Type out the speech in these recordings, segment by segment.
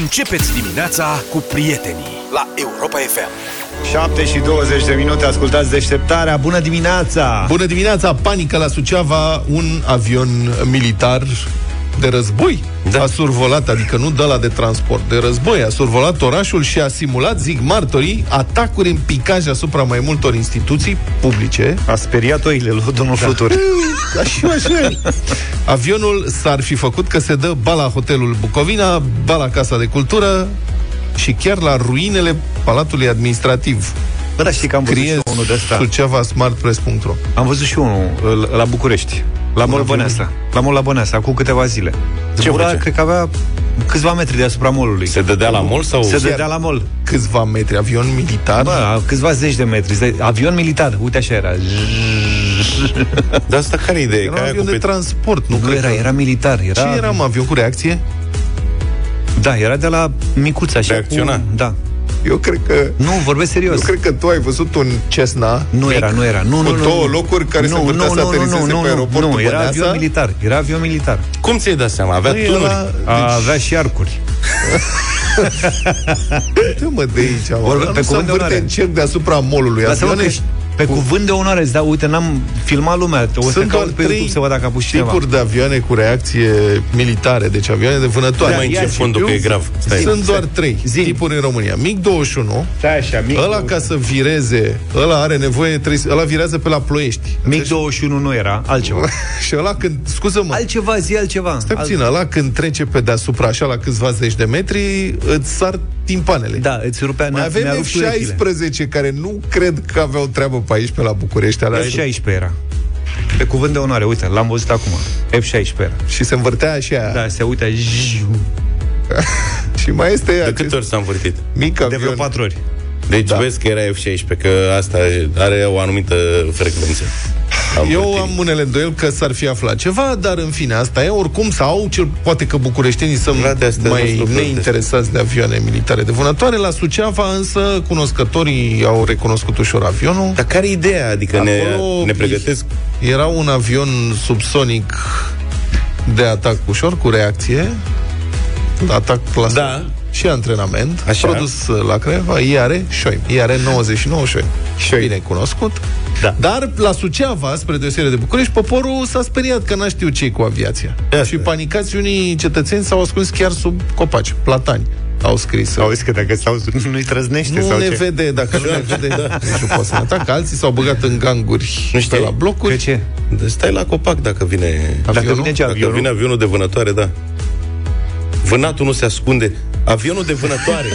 Începeți dimineața cu prietenii la Europa FM. 7 și 20 de minute, ascultați deșteptarea. Bună dimineața! Bună dimineața! Panică la Suceava, un avion militar de război da. a survolat, adică nu de la de transport, de război, a survolat orașul și a simulat, zic martorii, atacuri în picaj asupra mai multor instituții publice. A speriat oile lui domnul da. Flutur. Așa, așa. Avionul s-ar fi făcut că se dă ba la hotelul Bucovina, ba la Casa de Cultură și chiar la ruinele Palatului Administrativ. Bă, da, știi că am văzut Scrie și unul de ăsta. Suceava smartpress.ro Am văzut și unul l- la București. La Mol Băneasa. La Mol la Băneasa, cu câteva zile. Zbura, făcea? cred că avea câțiva metri deasupra molului. Se dădea la mol sau... Se dădea la mol. Câțiva metri, avion militar. Bă, câțiva zeci de metri. Stai- Avion militar, uite așa era. Dar asta care e ideea? era Că un aia avion cu de pe... transport, nu, Nu cred era, că- era militar. Era, Ce era, mă, avion cu reacție? Da, era de la micuța așa. Reacționa? Cu, da. Eu cred că... Nu, vorbesc serios. Eu cred că tu ai văzut un Cessna Nu mic, era, nu era. Nu, cu nu, nu, două nu. locuri care se nu, învârtea nu, să nu, aterizeze nu, nu, pe nu, aeroportul Nu, era Băneasa. avion militar. Era avion militar. Cum ți-ai dat seama? Avea Nu, tunuri. era- A, avea și arcuri. Dă mă de aici, mă. Vorbe- Dar pe nu se cuvânt de învârte onoare. în cerc deasupra molului. Dar să vă că Avioane pe cuvânt de onoare, îți dau, uite, n-am filmat lumea, o să sunt doar caut pe trei YouTube să văd dacă a pus cineva. tipuri de avioane cu reacție militare, deci avioane de vânătoare. Nu mai ia încep zi, fondul, eu- că e grav. Stai. Sunt doar trei Zi. tipuri în România. MiG-21, Stai așa, mic, ăla ca să vireze, ăla are nevoie, trebuie, ăla virează pe la ploiești. mic 21 nu era, altceva. Și ăla când, scuză-mă, altceva, zi altceva. Stai Alt- puțin, ăla când trece pe deasupra, așa la câțiva zeci de metri, îți sar timpanele. Da, îți rupea, Mai ne-a, avem ne-a rupt urechile. F-16 care nu cred că aveau treabă pe aici, pe la București. Alea F-16 era. Pe cuvânt de onoare, uite, l-am văzut acum. F-16 era. și se învârtea așa. Da, se uita Și mai este De acest câte ori s-a învârtit? mic de avion. vreo patru ori. Deci Da. vezi că era F-16, că asta are o anumită frecvență. Am Eu învârtit. am unele îndoieli că s-ar fi aflat ceva, dar în fine, asta e. Oricum, sau cel, poate că bucureștenii sunt Frate, astea mai nu sunt neinteresați de avioane militare de vânătoare. La Suceava, însă, cunoscătorii au recunoscut ușor avionul. Dar care e ideea? Adică ne, Acolo ne pregătesc Era un avion subsonic de atac ușor, cu reacție, atac clasic Da. Și antrenament, Așa. produs la Craiova, IAR Șoim, IAR 99 Șoim. Și bine cunoscut. Da. Dar la Suceava, spre deosebire de București, poporul s-a speriat că n-a știut ce cu aviația. Asta. Și panicați unii cetățeni s-au ascuns chiar sub copaci, platani. Au scris. Auzi că dacă stau, nu-i trăznește nu sau ne ce? vede, dacă nu ne vede, da. nici nu poate să ne atacă. Alții s-au băgat în ganguri Nu pe știi? la blocuri. Că ce? Deci stai la copac dacă vine Dacă Avionul? vine ce Dacă avionul? vine avionul de vânătoare, da Vânatul nu se ascunde. Avionul de vânătoare.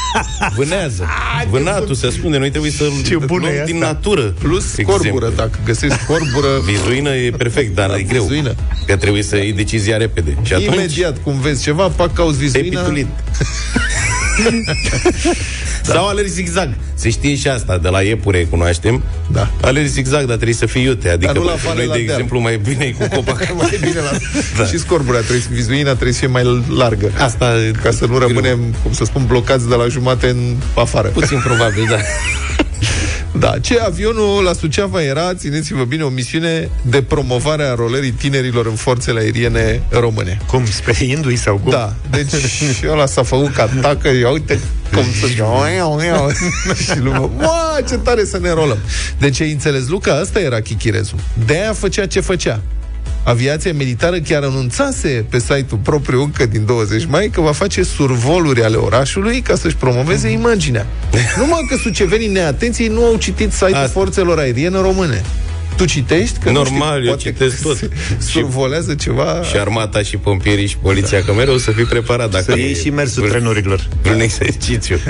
Vânează. Vânatul se ascunde. Noi trebuie să-l Ce bună luăm e din asta. natură Plus Exemplu. corbură, dacă găsești corbură, Vizuină e perfect, dar e greu. vizuină. Că trebuie să iei decizia repede. Și atunci imediat cum vezi ceva, pac, cauți te vizuina. pitulit Sau alergi zigzag Se știe și asta, de la iepure cunoaștem Da. Alergi zigzag, dar trebuie să fii iute Adică Dar nu la pentru vale, noi, la de deal. exemplu, mai bine e cu copac mai bine la... da. Și scorbura, trebuie, să- vizuina trebuie să fie mai largă. Asta Ca să nu rămânem, cum să spun, blocați de la jumate în afară. Puțin probabil, da Da, ce avionul la Suceava era, țineți-vă bine, o misiune de promovare a rolării tinerilor în forțele aeriene române. Cum, speriindu-i sau cum? Da, deci și ăla s-a făcut ca tacă, ia uite cum sunt. și lumea, mă, ce tare să ne rolăm. Deci ai înțeles, Luca, asta era chichirezul. De-aia făcea ce făcea. Aviația militară chiar anunțase pe site-ul propriu încă din 20 mai că va face survoluri ale orașului ca să-și promoveze imaginea. Numai că sucevenii neatenției nu au citit site-ul Asta. forțelor aeriene române. Tu citești? Că nu Normal, știu, eu poate citesc că tot. se Și- Survolează ceva... Și armata, și pompierii, și poliția, că mereu să fii preparat dacă Să iei și mersul vreun- trenurilor. vreun exercițiu.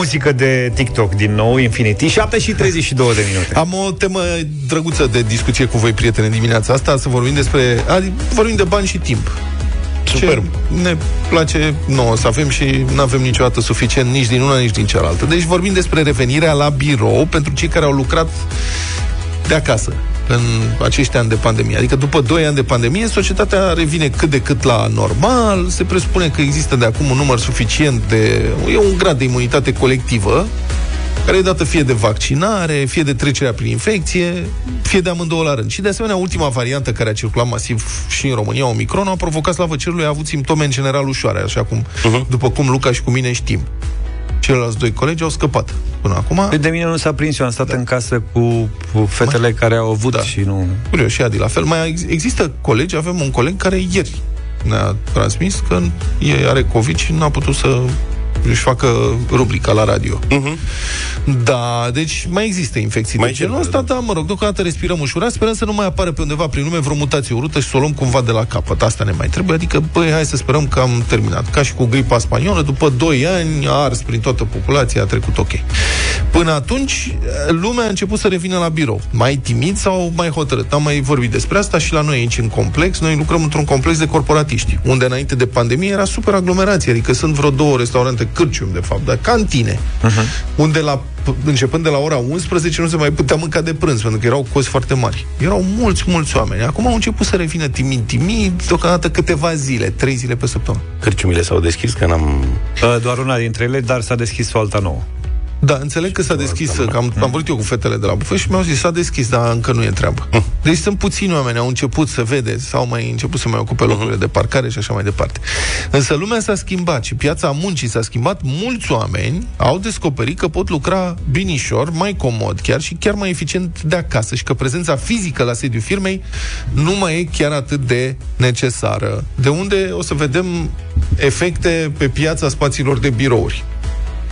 Muzică de TikTok din nou, Infinity 7 și 32 de minute Am o temă drăguță de discuție cu voi, prieteni, în dimineața asta, să vorbim despre... Adică vorbim de bani și timp. Superb. Ce ne place nouă să avem și nu avem niciodată suficient nici din una, nici din cealaltă. Deci vorbim despre revenirea la birou pentru cei care au lucrat de acasă în acești ani de pandemie. Adică după 2 ani de pandemie, societatea revine cât de cât la normal, se presupune că există de acum un număr suficient de... e un grad de imunitate colectivă care e dată fie de vaccinare, fie de trecerea prin infecție, fie de amândouă la rând. Și de asemenea, ultima variantă care a circulat masiv și în România, Omicron, a provocat slavă cerului, a avut simptome în general ușoare, așa cum, uh-huh. după cum Luca și cu mine știm. Ceilalți doi colegi au scăpat până acum. De mine nu s-a prins, eu am stat da. în casă cu, cu fetele mai... care au avut da. și nu... Curios, și Adi la fel. Mai există colegi, avem un coleg care ieri ne-a transmis că are COVID și n-a putut să își facă rubrica la radio. Uh-huh. Da, deci mai există infecții mai de genul ăsta, da. da, mă rog, deocamdată respirăm ușurat, sperăm să nu mai apară pe undeva prin lume vreo mutație urâtă și să o luăm cumva de la capăt. Asta ne mai trebuie, adică, băi, hai să sperăm că am terminat. Ca și cu gripa spaniolă, după 2 ani a ars prin toată populația, a trecut ok. Până atunci, lumea a început să revină la birou. Mai timid sau mai hotărât? Am mai vorbit despre asta și la noi aici în complex. Noi lucrăm într-un complex de corporatiști, unde înainte de pandemie era super aglomerație, adică sunt vreo două restaurante cârcium, de fapt, dar cantine, uh-huh. unde la, începând de la ora 11 nu se mai putea mânca de prânz, pentru că erau cozi foarte mari. Erau mulți, mulți oameni. Acum au început să revină timid, timid, deocamdată câteva zile, trei zile pe săptămână. Cârciumile s-au deschis, că n-am... Doar una dintre ele, dar s-a deschis o alta nouă. Da, înțeleg că s-a deschis, că am, am vorbit eu cu fetele de la bufet și mi-au zis, s-a deschis, dar încă nu e treabă. Mm. Deci sunt puțini oameni, au început să vede, sau mai început să mai ocupe locurile mm-hmm. de parcare și așa mai departe. Însă lumea s-a schimbat și piața muncii s-a schimbat. Mulți oameni au descoperit că pot lucra binișor, mai comod chiar și chiar mai eficient de acasă și că prezența fizică la sediul firmei nu mai e chiar atât de necesară. De unde o să vedem efecte pe piața spațiilor de birouri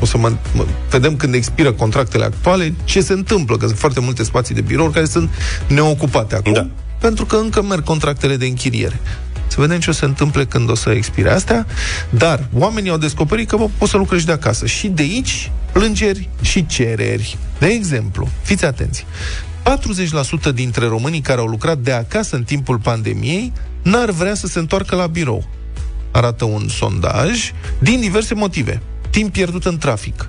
o să mă, mă, vedem când expiră contractele actuale, ce se întâmplă, că sunt foarte multe spații de birouri care sunt neocupate acum, da. pentru că încă merg contractele de închiriere. Să vedem ce o se întâmple când o să expire astea, dar oamenii au descoperit că bă, poți să lucrezi de acasă. Și de aici plângeri și cereri. De exemplu, fiți atenți, 40% dintre românii care au lucrat de acasă în timpul pandemiei n-ar vrea să se întoarcă la birou. Arată un sondaj din diverse motive timp pierdut în trafic,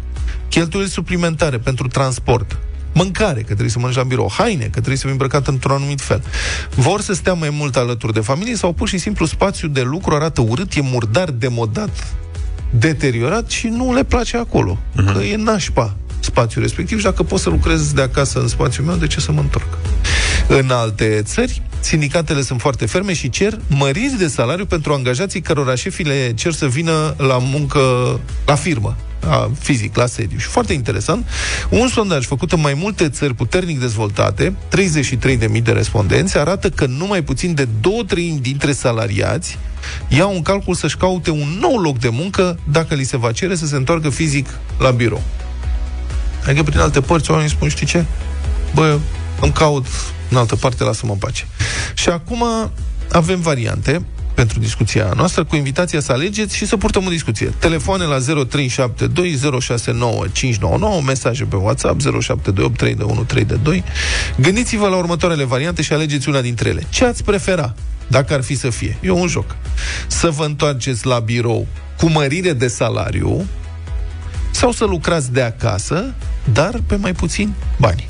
cheltuieli suplimentare pentru transport, mâncare, că trebuie să mănânci la birou, haine, că trebuie să fii îmbrăcat într-un anumit fel. Vor să stea mai mult alături de familie sau pur și simplu spațiul de lucru arată urât, e murdar, demodat, deteriorat și nu le place acolo. Uh-huh. Că e nașpa spațiul respectiv și dacă pot să lucrez de acasă în spațiul meu, de ce să mă întorc? În alte țări, sindicatele sunt foarte ferme și cer măriri de salariu pentru angajații cărora șefii le cer să vină la muncă la firmă, a, fizic, la sediu. Și foarte interesant, un sondaj făcut în mai multe țări puternic dezvoltate, 33.000 de respondenți, arată că numai puțin de două treimi dintre salariați iau un calcul să-și caute un nou loc de muncă dacă li se va cere să se întoarcă fizic la birou. Adică, prin alte părți, oamenii spun, știi ce? Bă, îmi caut în altă parte, lasă-mă în pace. Și acum avem variante pentru discuția noastră, cu invitația să alegeți și să purtăm o discuție. Telefoane la 0372069599, mesaje pe WhatsApp 07283132. Gândiți-vă la următoarele variante și alegeți una dintre ele. Ce ați prefera, dacă ar fi să fie? E un joc. Să vă întoarceți la birou cu mărire de salariu sau să lucrați de acasă, dar pe mai puțin bani.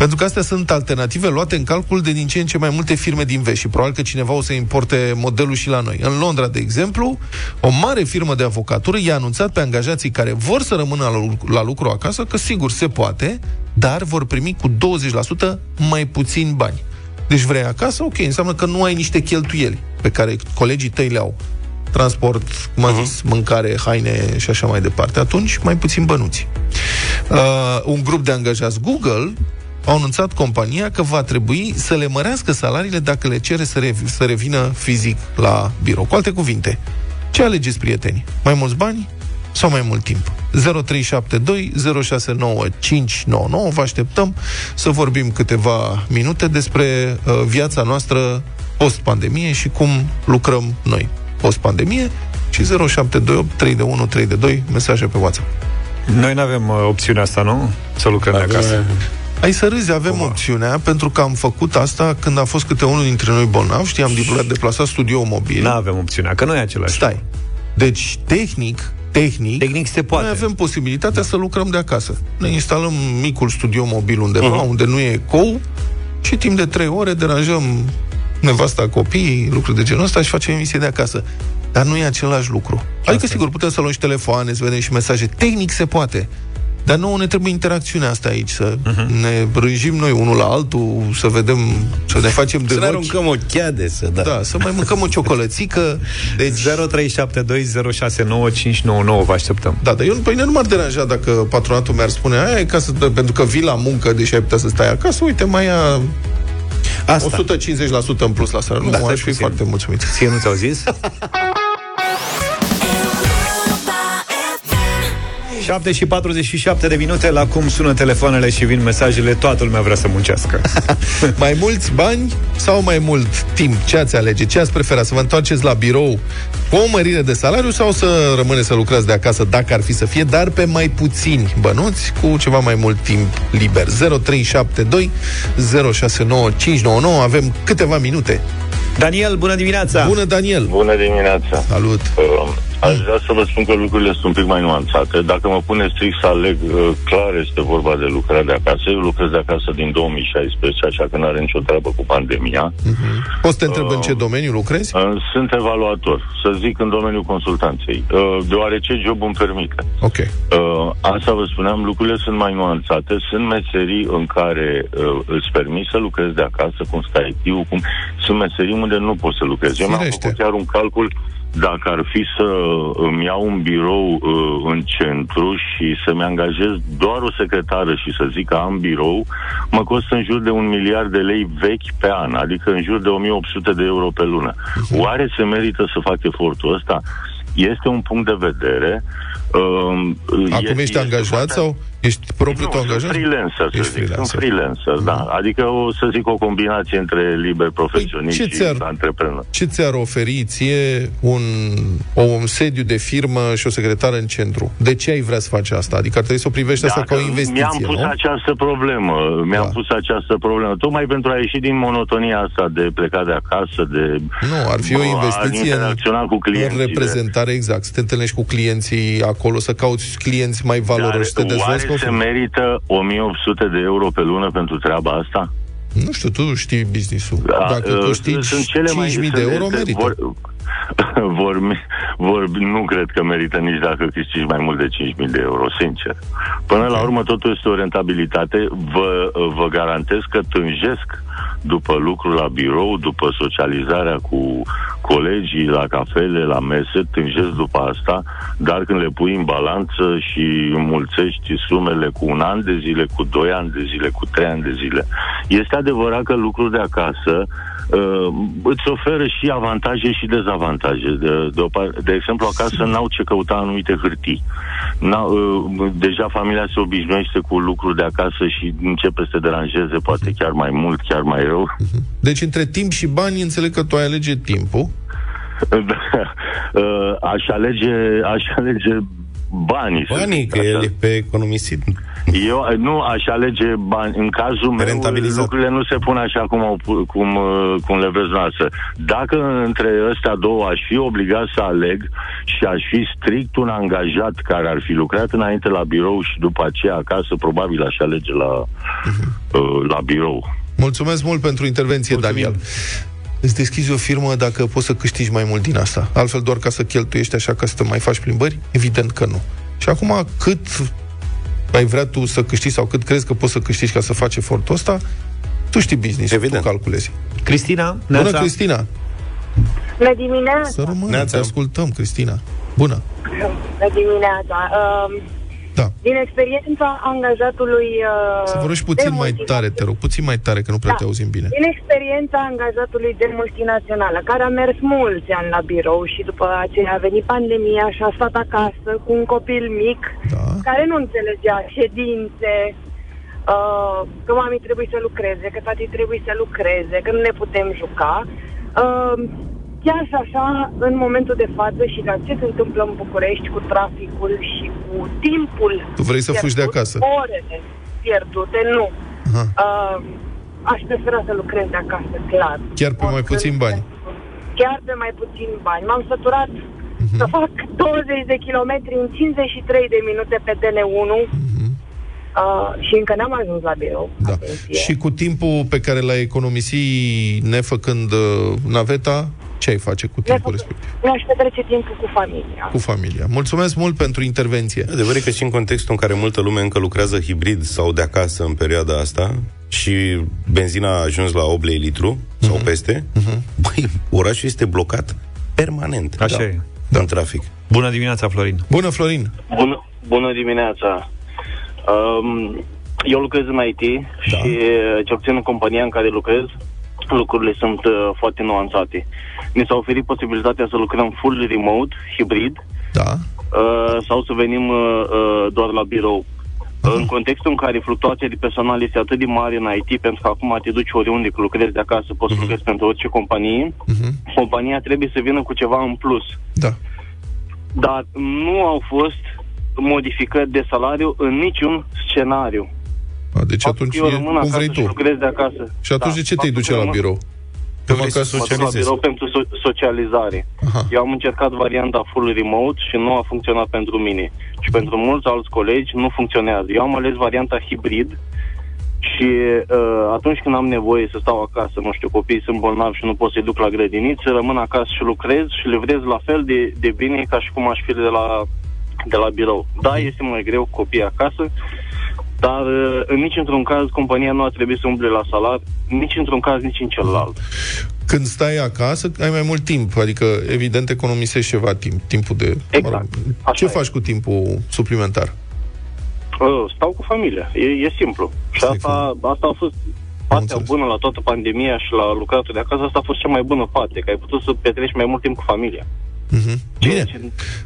Pentru că astea sunt alternative luate în calcul de din ce în ce mai multe firme din vest și probabil că cineva o să importe modelul și la noi. În Londra, de exemplu, o mare firmă de avocatură i-a anunțat pe angajații care vor să rămână la, la lucru acasă că sigur se poate, dar vor primi cu 20% mai puțin bani. Deci vrei acasă? Ok, înseamnă că nu ai niște cheltuieli pe care colegii tăi le au transport, cum am uh-huh. zis, mâncare, haine și așa mai departe. Atunci, mai puțin bănuți. Uh, un grup de angajați Google au anunțat compania că va trebui să le mărească salariile dacă le cere să, rev- să revină fizic la birou. Cu alte cuvinte, ce alegeți, prieteni? Mai mulți bani sau mai mult timp? 0372 069599 Vă așteptăm să vorbim câteva minute despre uh, viața noastră post-pandemie și cum lucrăm noi post-pandemie și 0728 3 3 de 2 mesaje pe WhatsApp. Noi nu avem uh, opțiunea asta, nu? Să lucrăm de acasă. Ai să râzi, avem Cumva. opțiunea, pentru că am făcut asta când a fost câte unul dintre noi bolnav, știi, am deplasat studio mobil. Nu avem opțiunea, că nu e același. Stai. Deci, tehnic, tehnic, tehnic se poate. noi avem posibilitatea da. să lucrăm de acasă. Ne instalăm micul studio mobil undeva, uh-huh. unde nu e ecou, și timp de trei ore deranjăm nevasta copiii, lucruri de genul ăsta și facem emisie de acasă. Dar nu e același lucru. Adică, sigur, putem să luăm și telefoane, să vedem și mesaje. Tehnic se poate Dar nouă ne trebuie interacțiunea asta aici, să uh-huh. ne rânjim noi unul la altul, să vedem, să ne facem de Să ne aruncăm o cheade, să da. Da, să mai mâncăm o ciocolățică. Deci 0372069599 vă așteptăm. Da, dar eu pe mine nu m-ar deranja dacă patronatul mi-ar spune aia e ca să, pentru că vii la muncă, deși ai putea să stai acasă, uite, mai ia Asta. 150% în plus la seară. Nu, Da, da, stai aș fi puțin. foarte mulțumit. Ție nu ți-au zis? 7 și 47 de minute La cum sună telefoanele și vin mesajele Toată lumea vrea să muncească mai mulți bani sau mai mult timp? Ce ați alege? Ce ați prefera? Să vă întoarceți la birou cu o mărire de salariu sau să rămâneți să lucrați de acasă, dacă ar fi să fie, dar pe mai puțini bănuți, cu ceva mai mult timp liber? 0372 069599 Avem câteva minute. Daniel, bună dimineața! Bună, Daniel! Bună dimineața! Salut! Uh, aș vrea să vă spun că lucrurile sunt un pic mai nuanțate. Dacă mă puneți strict să aleg, uh, clar este vorba de lucrarea de acasă. Eu lucrez de acasă din 2016, așa că nu are nicio treabă cu pandemia. Poți să te întreb în ce domeniu lucrezi? Uh, sunt evaluator, să zic în domeniul consultanței, uh, deoarece jobul îmi permite. Ok. Uh, asta vă spuneam, lucrurile sunt mai nuanțate. Sunt meserii în care uh, îți permiți să lucrezi de acasă, cum stai activ, cum... Sunt meserii unde nu poți să lucrezi. Eu mi-am Firește. făcut chiar un calcul dacă ar fi să îmi iau un birou uh, în centru și să-mi angajez doar o secretară și să zic că am birou, mă costă în jur de un miliard de lei vechi pe an, adică în jur de 1800 de euro pe lună. Oare se merită să fac efortul ăsta? Este un punct de vedere. Uh, Acum este- ești este angajat foarte- sau ești propriu nu, tu angajat? sunt freelancer, să Ești zic. freelancer. Sunt freelancer, da. Adică, o, să zic, o combinație între liber profesionist Păi, ce și ți-ar- antreprenor. Ce ți-ar oferi ție un, o, un sediu de firmă și o secretară în centru? De ce ai vrea să faci asta? Adică ar trebui să o privești asta ca o investiție, mi-am pus nu? această problemă, mi-am Da. pus această problemă, tocmai pentru a ieși din monotonia asta de plecat de acasă, de Nu, ar fi o a investiție în, interacționa cu clienții. în reprezentare, exact. Să te întâlnești cu clienții acolo, să cauți clienți mai valoroși, să te Dar dezvolți cu o oare se firmă. merită 1800 de euro pe lună pentru treaba asta? Nu știu, tu știi business-ul. Da, Dacă uh, câștigi sunt cele mai 5.000 de euro, sunt- merită. Vor, vor, vor, nu cred că merită nici dacă câștigi mai mult de 5.000 de euro, sincer. Până la urmă, totul este o rentabilitate. Vă, vă garantez că tânjesc după lucru la birou, după socializarea cu colegii la cafele, la mese, tânjesc după asta, dar când le pui în balanță și înmulțești sumele cu un an de zile, cu doi ani de zile, cu trei ani de zile, este adevărat că lucrul de acasă uh, îți oferă și avantaje și dezavantaje. De, de, o, par- de exemplu, acasă n-au ce căuta anumite hârtii. N-au, uh, deja familia se obișnuiește cu lucruri de acasă și începe să te deranjeze, poate chiar mai mult, chiar mai rău. Deci între timp și bani, înțeleg că tu ai alege timpul. Da. Uh, aș alege, aș alege banii. să Banii, zic că așa. el e pe economisit. Eu nu aș alege bani. În cazul meu, Rentabilizat. lucrurile nu se pun așa cum, au, pu- cum, uh, cum le vreți noastră. Dacă între astea două aș fi obligat să aleg și aș fi strict un angajat care ar fi lucrat înainte la birou și după aceea acasă, probabil aș alege la, uh, la birou. Mulțumesc mult pentru intervenție, Mulțumim. Daniel. Îți deschizi o firmă dacă poți să câștigi mai mult din asta. Altfel doar ca să cheltuiești așa ca să te mai faci plimbări? Evident că nu. Și acum cât ai vrea tu să câștigi sau cât crezi că poți să câștigi ca să faci efortul ăsta, tu știi business, Evident. tu calculezi. Cristina, Bună, Neața? Cristina! Bună dimineața! Să rămână, Neața. te ascultăm, Cristina. Bună! Bună dimineața! Um, Da. din experiența angajatului... Uh, Să vorbești de puțin mai multinațională- tare, te rog, puțin mai tare, că nu prea Da. te auzim bine. Din experiența angajatului de multinațională, care a mers mulți ani la birou și după aceea a venit pandemia și a stat acasă cu un copil mic Da. care nu înțelegea ședințe, uh, că mami trebuie să lucreze, că tati trebuie să lucreze, că nu ne putem juca. Uh, chiar și așa, în momentul de față și la ce se întâmplă în București cu traficul și cu timpul Tu vrei să fugi de pierdut, acasă. Orele pierdute, nu. Aha. Uh, aș prefera să lucrez de acasă, clar. Chiar pe mai Oricând. puțin bani. Chiar pe mai puțin bani. M-am săturat Mhm. să fac 20 de kilometri în 53 de minute pe DN1 uh, și încă n-am ajuns la birou. Mhm. Da. Atenție. Și cu timpul pe care l-ai economisit nefăcând uh, naveta, Ce ai face cu timpul respectiv? Mi-aș petrece timpul cu familia. Cu familia. Mulțumesc mult pentru intervenție. Adevăr e că și în contextul în care multă lume încă lucrează hibrid sau de acasă în perioada asta și benzina a ajuns la 8 lei litru sau Mhm. peste, băi, orașul este blocat permanent Așa da. e. în trafic. Bună dimineața, Florin. Bună, Florin! Bună, bună dimineața! Um, eu lucrez în IT Da. și uh, cel puțin în compania în care lucrez, lucrurile sunt uh, foarte nuanțate. Ni s-a oferit posibilitatea să lucrăm full remote, hibrid, Da? uh, sau să venim uh, uh, doar la birou. În contextul în care fluctuația de personal este atât de mare în IT, pentru că acum te duci oriunde, că lucrezi de acasă, poți să lucrezi pentru orice companie, Mhm. compania trebuie să vină cu ceva în plus Da. dar nu au fost modificări de salariu în niciun scenariu. A, deci atunci eu e rămân cum acasă vrei și tu. lucrez de acasă. Și atunci de ce te-ai faptul duce că la rămân- birou? Că Mă vrei să acasă- mă duc la socializezi. birou pentru so- socializare. Aha. Eu am încercat varianta full remote și nu a funcționat pentru mine. Și pentru mulți alți colegi nu funcționează. Eu am ales varianta hibrid și uh, atunci când am nevoie să stau acasă, nu știu, copiii sunt bolnavi și nu pot să-i duc la grădiniță, rămân acasă și lucrez și livrez la fel de, de bine ca și cum aș fi de la, de la birou. Da, este mai greu copiii acasă, dar uh, în nici într-un caz compania nu a trebuit să umble la salar, nici într-un caz, nici în celălalt. Când stai acasă, ai mai mult timp, adică, evident, economisești ceva timp, timpul de... Exact. Așa ce e. faci cu timpul suplimentar? Uh, stau cu familia. E, e simplu. Și Stai asta, asta a fost partea înțeles. bună la toată pandemia și la lucratul de acasă. Asta a fost cea mai bună parte, că ai putut să petreci mai mult timp cu familia. Mhm. Bine. Ce-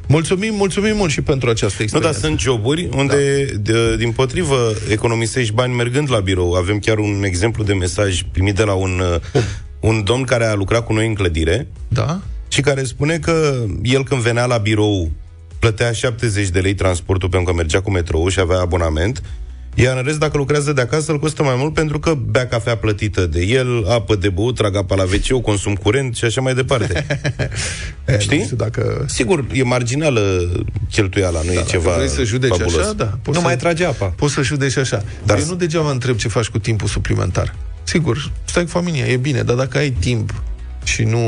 Mulțumim, mulțumim mult și pentru această Nu, dar experiență. sunt joburi unde, Da. de, din potrivă, economisești bani mergând la birou. Avem chiar un exemplu de mesaj primit de la un, uh, un domn care a lucrat cu noi în clădire Da? și care spune că el când venea la birou plătea 70 de lei transportul pentru că mergea cu metrou și avea abonament, iar în rest, dacă lucrează de acasă, îl costă mai mult pentru că bea cafea plătită de el, apă de băut, trag apa la wc consum curent și așa mai departe. E, Știi? Nu știu dacă... Sigur, e marginală cheltuiala, nu e Dacă ceva vrei să judeci fabulos. așa, da. Poți Nu să, mai trage apa. Poți să judeci așa. Dar Dar eu nu degeaba întreb ce faci cu timpul suplimentar. Sigur, stai cu familia, e bine, dar dacă ai timp și nu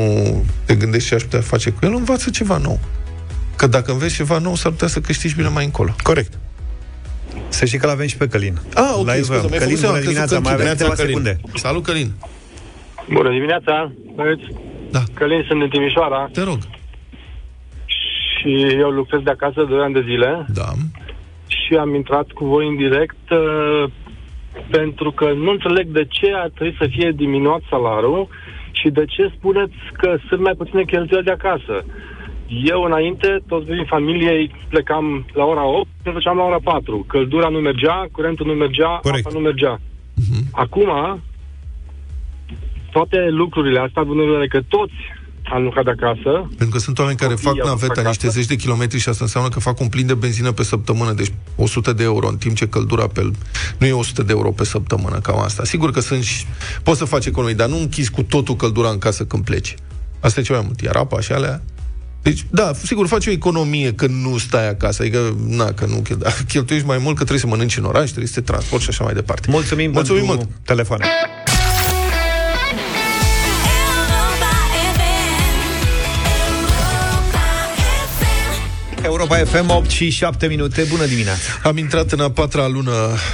te gândești ce aș putea face cu el, învață ceva nou. Că dacă înveți ceva nou, s-ar putea să câștigi bine mai încolo. Corect. Să știi că l-avem și pe Călin. Ah, ok, Live. scuze, mi-ai Călin, făcut seama, bună crezut dimineața, că mai avem închide. câteva Călin. secunde. Salut, Călin! Bună dimineața, băieți. Da. Călin, sunt din Timișoara Te rog. și eu lucrez de acasă de 2 ani de zile Da. și am intrat cu voi în direct uh, pentru că nu înțeleg de ce ar trebui să fie diminuat salariul și de ce spuneți că sunt mai puține cheltuieli de acasă. Eu înainte, toți din familiei plecam la ora 8, ne duceam la ora 4. Căldura nu mergea, curentul nu mergea, Corect. apa nu mergea. Acum, toate lucrurile astea, având în vedere că toți am lucrat de acasă, Pentru că sunt oameni care Copiii fac au naveta acasă. niște zeci de kilometri și asta înseamnă că fac un plin de benzină pe săptămână, deci 100 de euro, în timp ce căldura pe nu e 100 de euro pe săptămână, cam asta. Sigur că sunt și... poți să faci economii, dar nu închizi cu totul căldura în casă când pleci. Asta e ceva mai mult. Iar apa și alea... Deci, da, sigur, faci o economie când nu stai acasă, adică, na, că nu da, cheltuiești mai mult, că trebuie să mănânci în oraș, trebuie să te transporti și așa mai departe. Mulțumim, Mulțumim pentru mult! telefoane. Europa FM 8 și 7 minute. Bună dimineața! Am intrat în a patra lună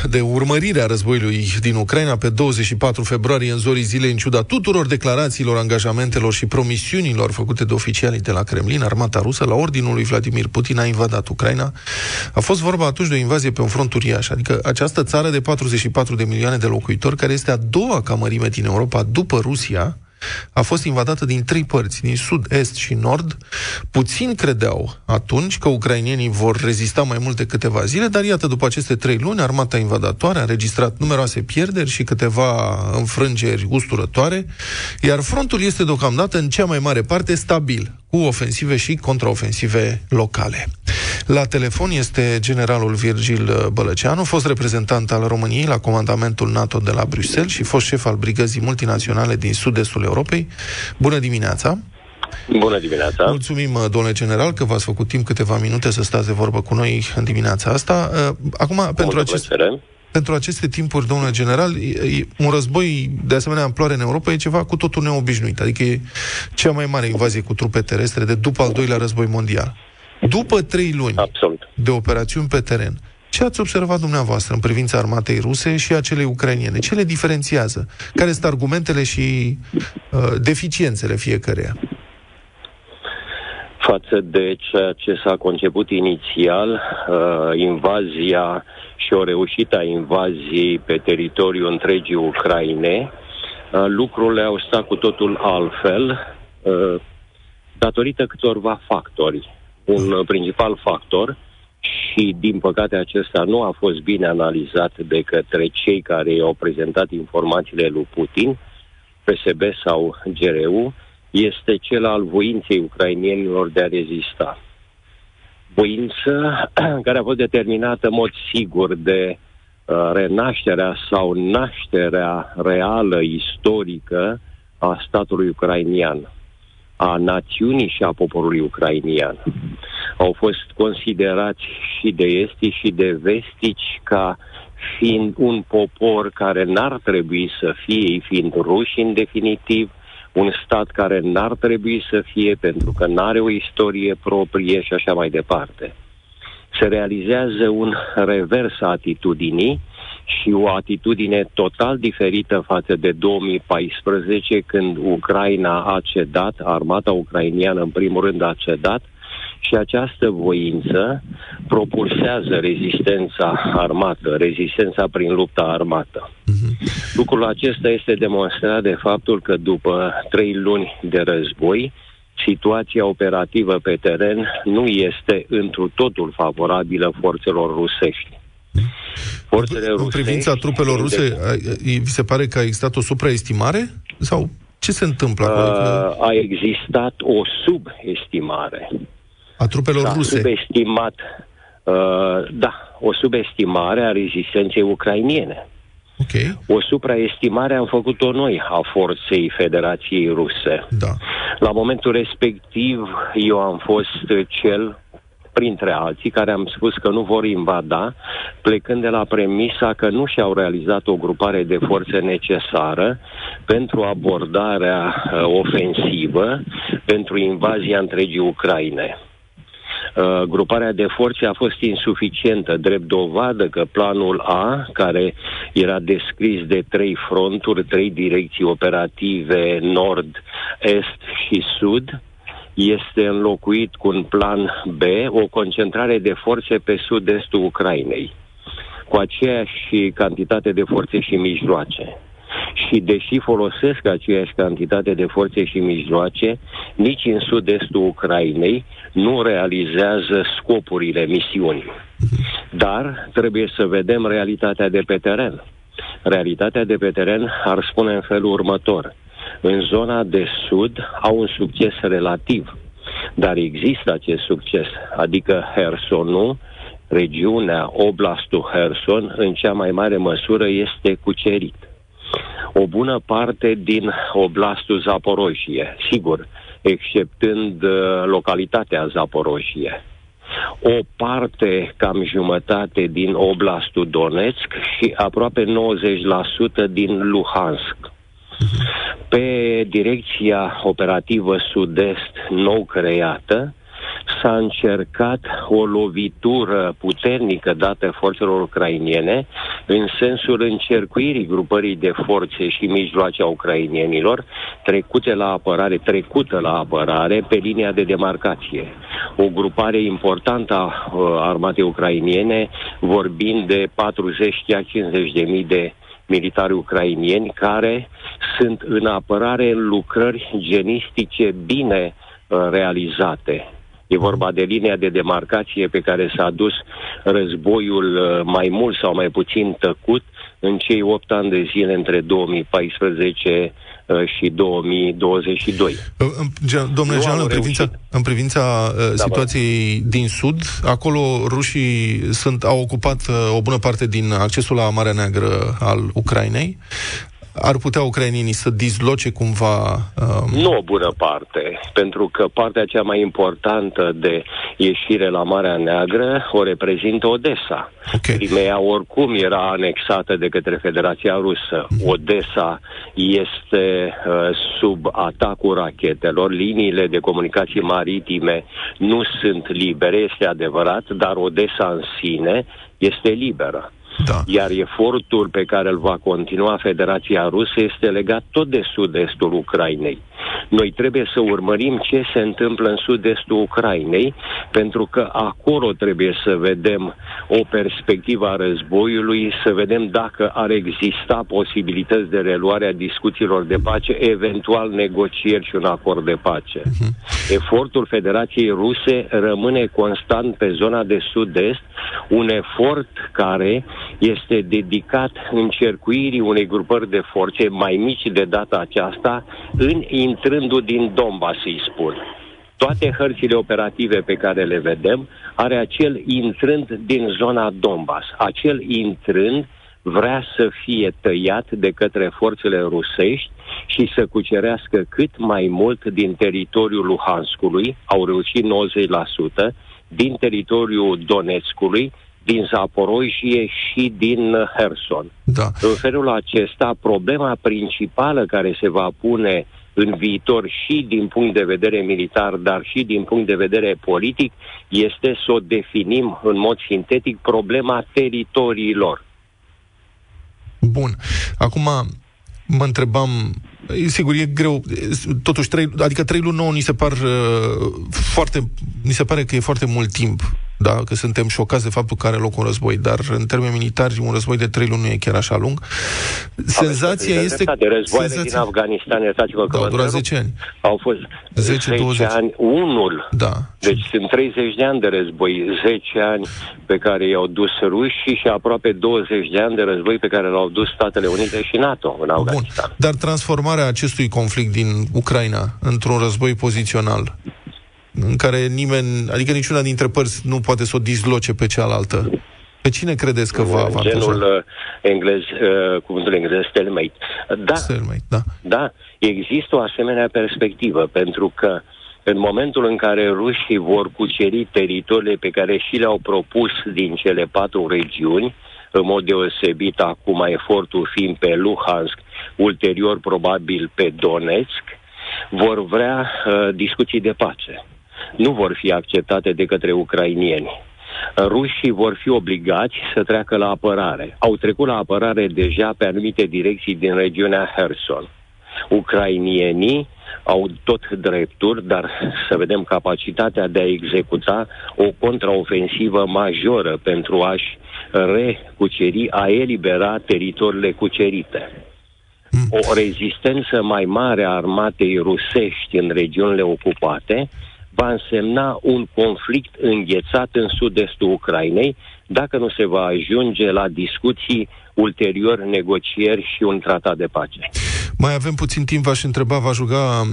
de urmărire a războiului din Ucraina pe 24 februarie în zorii zilei, în ciuda tuturor declarațiilor, angajamentelor și promisiunilor făcute de oficialii de la Kremlin, armata rusă, la ordinul lui Vladimir Putin, a invadat Ucraina. A fost vorba atunci de o invazie pe un front uriaș, adică această țară de 44 de milioane de locuitori, care este a doua ca mărime din Europa după Rusia, a fost invadată din trei părți, din sud, est și nord. Puțin credeau atunci că ucrainienii vor rezista mai mult de câteva zile, dar iată, după aceste trei luni, armata invadatoare a înregistrat numeroase pierderi și câteva înfrângeri usturătoare, iar frontul este deocamdată în cea mai mare parte stabil, cu ofensive și contraofensive locale. La telefon este generalul Virgil Bălăceanu, fost reprezentant al României la comandamentul NATO de la Bruxelles și fost șef al brigăzii multinaționale din sud-estul Europei. Bună dimineața! Bună dimineața! Mulțumim, domnule general, că v-ați făcut timp câteva minute să stați de vorbă cu noi în dimineața asta. Uh, Acum, pentru acest, plăcere. pentru aceste timpuri, domnule general, e, e, un război de asemenea amploare în Europa e ceva cu totul neobișnuit. Adică e cea mai mare invazie cu trupe terestre de după al doilea război mondial. După trei luni Absolut. de operațiuni pe teren, ce ați observat dumneavoastră în privința armatei ruse și a celei ucrainiene? Ce le diferențiază? Care sunt argumentele și uh, deficiențele fiecăreia? Față de ceea ce s-a conceput inițial, uh, invazia și o reușită a invaziei pe teritoriul întregii Ucraine, uh, lucrurile au stat cu totul altfel, uh, datorită câtorva factori. Un uh, principal factor și, din păcate, acesta nu a fost bine analizat de către cei care au prezentat informațiile lui Putin, PSB sau GRU, este cel al voinței ucrainienilor de a rezista. Voință care a fost determinată în mod sigur de uh, renașterea sau nașterea reală, istorică a statului ucrainian, a națiunii și a poporului ucrainian. Au fost considerați și de estici și de vestici ca fiind un popor care n-ar trebui să fie, fiind ruși în definitiv, un stat care n-ar trebui să fie pentru că n-are o istorie proprie și așa mai departe. Se realizează un revers a atitudinii și o atitudine total diferită față de 2014 când Ucraina a cedat, armata ucrainiană în primul rând a cedat și această voință propulsează rezistența armată, rezistența prin lupta armată. Lucrul acesta este demonstrat de faptul că după trei luni de război, situația operativă pe teren nu este întru totul favorabilă forțelor rusești. Forțele în privința trupelor ruse, vi se pare că a existat o supraestimare? Sau ce se întâmplă acolo? Uh, a existat o subestimare. A trupelor S-a ruse? subestimat, uh, da, o subestimare a rezistenței ucrainiene. Ok. O supraestimare am făcut-o noi a forței Federației Ruse. Da. La momentul respectiv, eu am fost cel printre alții care am spus că nu vor invada, plecând de la premisa că nu și-au realizat o grupare de forțe necesară pentru abordarea uh, ofensivă, pentru invazia întregii Ucraine. Uh, gruparea de forțe a fost insuficientă, drept dovadă că planul A, care era descris de trei fronturi, trei direcții operative, nord, est și sud, este înlocuit cu un plan B, o concentrare de forțe pe sud-estul Ucrainei, cu aceeași cantitate de forțe și mijloace și deși folosesc aceeași cantitate de forțe și mijloace, nici în sud-estul Ucrainei nu realizează scopurile misiunii. Dar trebuie să vedem realitatea de pe teren. Realitatea de pe teren ar spune în felul următor. În zona de sud au un succes relativ, dar există acest succes, adică Hersonul, regiunea, oblastul Herson, în cea mai mare măsură este cucerit o bună parte din oblastul Zaporojie, sigur, exceptând uh, localitatea Zaporojie. O parte, cam jumătate din oblastul Donetsk și aproape 90% din Luhansk. Pe direcția operativă sud-est nou creată, s-a încercat o lovitură puternică dată forțelor ucrainiene în sensul încercuirii grupării de forțe și mijloace a ucrainienilor trecute la apărare, trecută la apărare pe linia de demarcație. O grupare importantă a uh, armatei ucrainiene, vorbind de 40 50 de mii de militari ucrainieni care sunt în apărare în lucrări genistice bine uh, realizate. E vorba de linia de demarcație pe care s-a dus războiul uh, mai mult sau mai puțin tăcut în cei 8 ani de zile între 2014 uh, și 2022. Domnule Jean, în privința, în privința uh, da, situației bă. din sud, acolo rușii sunt, au ocupat uh, o bună parte din accesul la Marea Neagră al Ucrainei. Ar putea ucrainienii să disloce cumva... Um... Nu o bună parte, pentru că partea cea mai importantă de ieșire la Marea Neagră o reprezintă Odessa. Okay. Crimea oricum era anexată de către Federația Rusă. Odessa este uh, sub atacul rachetelor, liniile de comunicații maritime nu sunt libere, este adevărat, dar Odessa în sine este liberă. Da. Iar efortul pe care îl va continua Federația Rusă este legat tot de sud-estul Ucrainei. Noi trebuie să urmărim ce se întâmplă în sud-estul Ucrainei, pentru că acolo trebuie să vedem o perspectivă a războiului, să vedem dacă ar exista posibilități de reluare a discuțiilor de pace, eventual negocieri și un acord de pace. Uh-huh. Efortul Federației Ruse rămâne constant pe zona de sud-est, un efort care este dedicat încercuirii unei grupări de forțe mai mici de data aceasta în intrându din Donbass, să-i spun. Toate hărțile operative pe care le vedem are acel intrând din zona Donbass. Acel intrând vrea să fie tăiat de către forțele rusești și să cucerească cât mai mult din teritoriul Luhanskului, au reușit 90%, din teritoriul Donetskului, din Zaporojie și din Herson. Da. În felul acesta, problema principală care se va pune în viitor și din punct de vedere militar, dar și din punct de vedere politic, este să o definim în mod sintetic problema teritoriilor. Bun. Acum, mă întrebam, sigur, e greu, totuși, 3, adică 3 luni 9 ni se par uh, foarte, ni se pare că e foarte mult timp da, că suntem șocați de faptul că are loc un război, dar în termeni militari un război de trei luni nu e chiar așa lung. Senzația este... De războaiele senzația... din Afganistan, iertați-vă că da, durat 10 ani. Au fost 10, 10 ani, unul. Da. Deci sunt 30 de ani de război, 10 ani pe care i-au dus rușii și aproape 20 de ani de război pe care l-au dus Statele Unite și NATO în Afganistan. Bun. Dar transformarea acestui conflict din Ucraina într-un război pozițional în care nimeni, adică niciuna dintre părți nu poate să o disloce pe cealaltă. Pe cine credeți că va avantaja? Genul uh, englez, uh, cuvântul englez, stalemate. Da, stalemate, da. Da, există o asemenea perspectivă, pentru că în momentul în care rușii vor cuceri teritoriile pe care și le-au propus din cele patru regiuni, în mod deosebit acum efortul fiind pe Luhansk, ulterior probabil pe Donetsk, vor vrea uh, discuții de pace nu vor fi acceptate de către ucrainieni. Rușii vor fi obligați să treacă la apărare. Au trecut la apărare deja pe anumite direcții din regiunea Herson. Ucrainienii au tot drepturi, dar să vedem capacitatea de a executa o contraofensivă majoră pentru a-și recuceri, a elibera teritoriile cucerite. O rezistență mai mare a armatei rusești în regiunile ocupate va însemna un conflict înghețat în sud-estul Ucrainei, dacă nu se va ajunge la discuții ulterior, negocieri și un tratat de pace. Mai avem puțin timp, v-aș întreba, v-aș ruga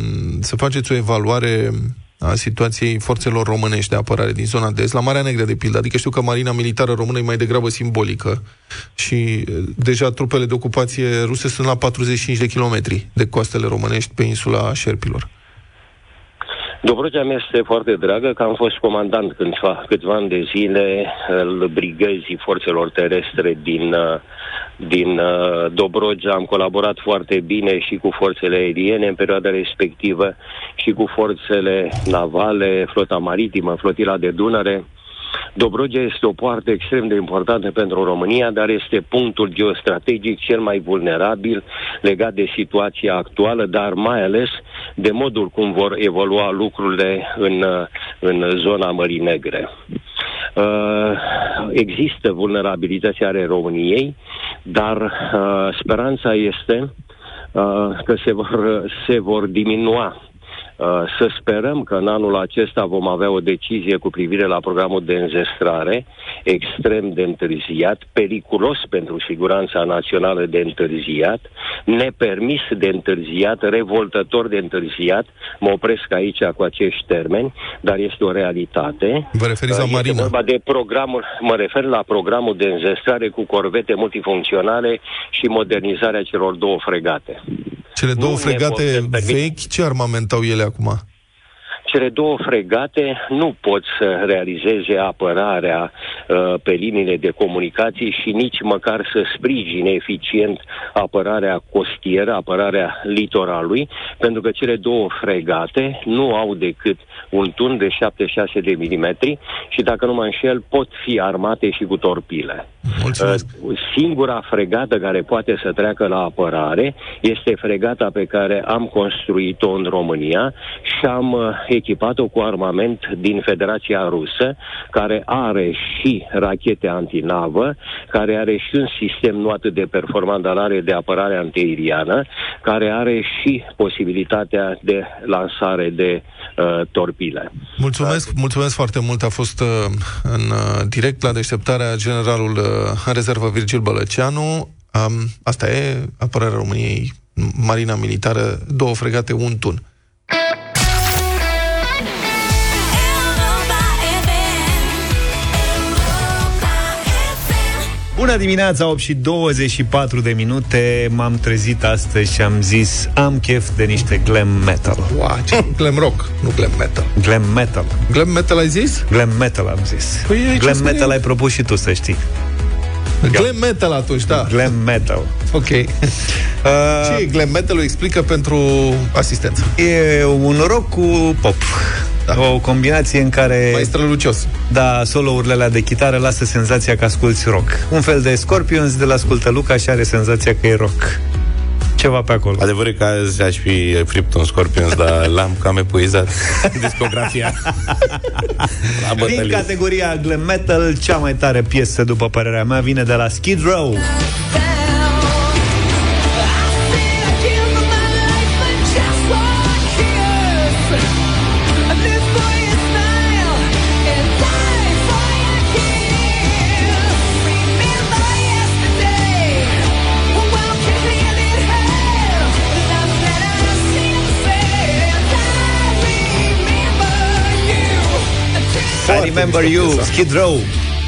să faceți o evaluare a situației forțelor românești de apărare din zona de est, la Marea Negră, de pildă. Adică știu că Marina Militară Română e mai degrabă simbolică și deja trupele de ocupație ruse sunt la 45 de kilometri de coastele românești pe insula Șerpilor. Dobrogea mea este foarte dragă, că am fost comandant câțiva, câțiva ani de zile al brigăzii forțelor terestre din, uh, din uh, Dobrogea. Am colaborat foarte bine și cu forțele aeriene în perioada respectivă și cu forțele navale, flota maritimă, flotila de Dunăre. Dobrogea este o poartă extrem de importantă pentru România, dar este punctul geostrategic cel mai vulnerabil legat de situația actuală, dar mai ales de modul cum vor evolua lucrurile în, în zona Mării Negre. Uh, există vulnerabilități ale României, dar uh, speranța este uh, că se vor, se vor diminua Uh, să sperăm că în anul acesta vom avea o decizie cu privire la programul de înzestrare, extrem de întârziat, periculos pentru siguranța națională de întârziat, nepermis de întârziat, revoltător de întârziat. Mă opresc aici cu acești termeni, dar este o realitate. Vă referiți la Uh, este Marina? vorba de programul, mă refer la programul de înzestrare cu corvete multifuncționale și modernizarea celor două fregate. Cele două Nu ne fregate putem permite. vechi, ce armament au ele acum? Cele două fregate nu pot să realizeze apărarea uh, pe liniile de comunicații și nici măcar să sprijine eficient apărarea costieră, apărarea litoralului, pentru că cele două fregate nu au decât un tun de 76 de milimetri și, dacă nu mă înșel, pot fi armate și cu torpile. Mulțumesc. Uh, Singura fregată care poate să treacă la apărare este fregata pe care am construit-o în România și am uh, echipat-o cu armament din Federația Rusă, care are și rachete antinavă, care are și un sistem nu atât de performant, dar are de apărare antiaeriană, care are și posibilitatea de lansare de uh, torpile. Mulțumesc, mulțumesc foarte mult. A fost uh, în uh, direct la deșteptarea generalul uh, în rezervă Virgil Bălăceanu. Um, asta e apărarea României, Marina Militară, două fregate, un tun. Bună dimineața, 8 și 24 de minute M-am trezit astăzi și am zis Am chef de niște glam metal Wow, ce glam rock, nu glam metal. Glam metal Glam metal ai zis? Glam metal am zis Păi aici Glam scrie- metal ai propus și tu să știi Glam metal atunci, da. Glam metal Ok. Ce e glam metal? O explică pentru asistență. E un rock cu pop Da. O combinație în care Mai strălucios. Da, solo-urile alea de chitară lasă senzația că asculti rock Un fel de Scorpions de la ascultă Luca și are senzația că e rock Ceva pe acolo Adevărul e că azi aș fi fript un Scorpions, dar l-am cam epuizat discografia. La Din bătălie. categoria glam metal, cea mai tare piesă, după părerea mea, vine de la Skid Row. Remember mișto you, piesa. Skid Row.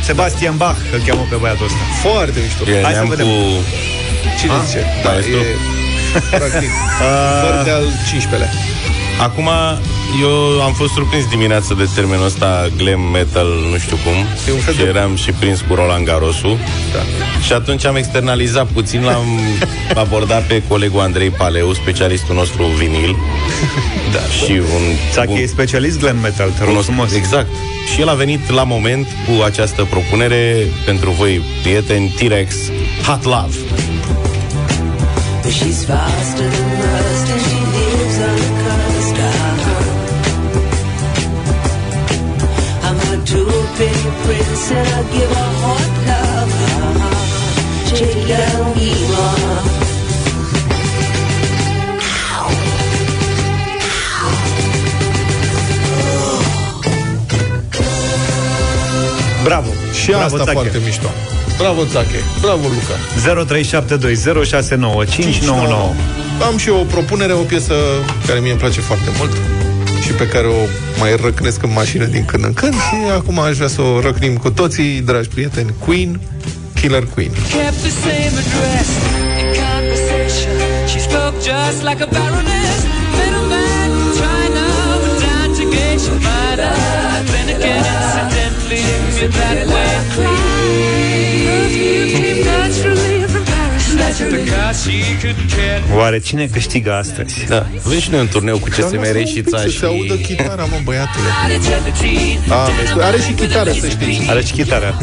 Sebastian Bach îl cheamă pe băiatul ăsta. Foarte mișto. E Hai să neam vedem. cu... Cine Ah? zice? Da, Da, este e practic păr de al 15-lea. Acum, eu am fost surprins dimineața de termenul ăsta glam metal, nu știu cum, E un fel și de- eram și prins cu Roland Garrosu. Da. Și atunci am externalizat puțin, l-am abordat pe colegul Andrei Paleu, specialistul nostru vinil. Da, și un... Țachi un- e specialist glam metal, te rog cunosc- frumos. Exact. Și el a venit la moment cu această propunere pentru voi, prieteni, T-Rex, Hot Love. She's faster than rust and she prince and I give her hot love. Uh-huh. Take it down, Eva. Bravo. Și Bravo, asta Țache. foarte mișto. Bravo, Țache. Bravo, Luca. 0372069599. Am și eu o propunere, o piesă care mie îmi place foarte mult și pe care o mai răcnesc în mașină din când în când și acum aș vrea să o răcnim cu toții, dragi prieteni, Queen, Killer Queen. Kept the same address in conversation. She spoke just like a baroness. Middleman from China, but down to Geisha Minor. Then again, incidentally, me that way. Perfume came naturally Oare cine câștigă astăzi? Da. Avem și noi un turneu cu CSM Reșița să și... se audă chitara, mă, băiatule. eternity. A, are și chitară, să știți. Are și chitară.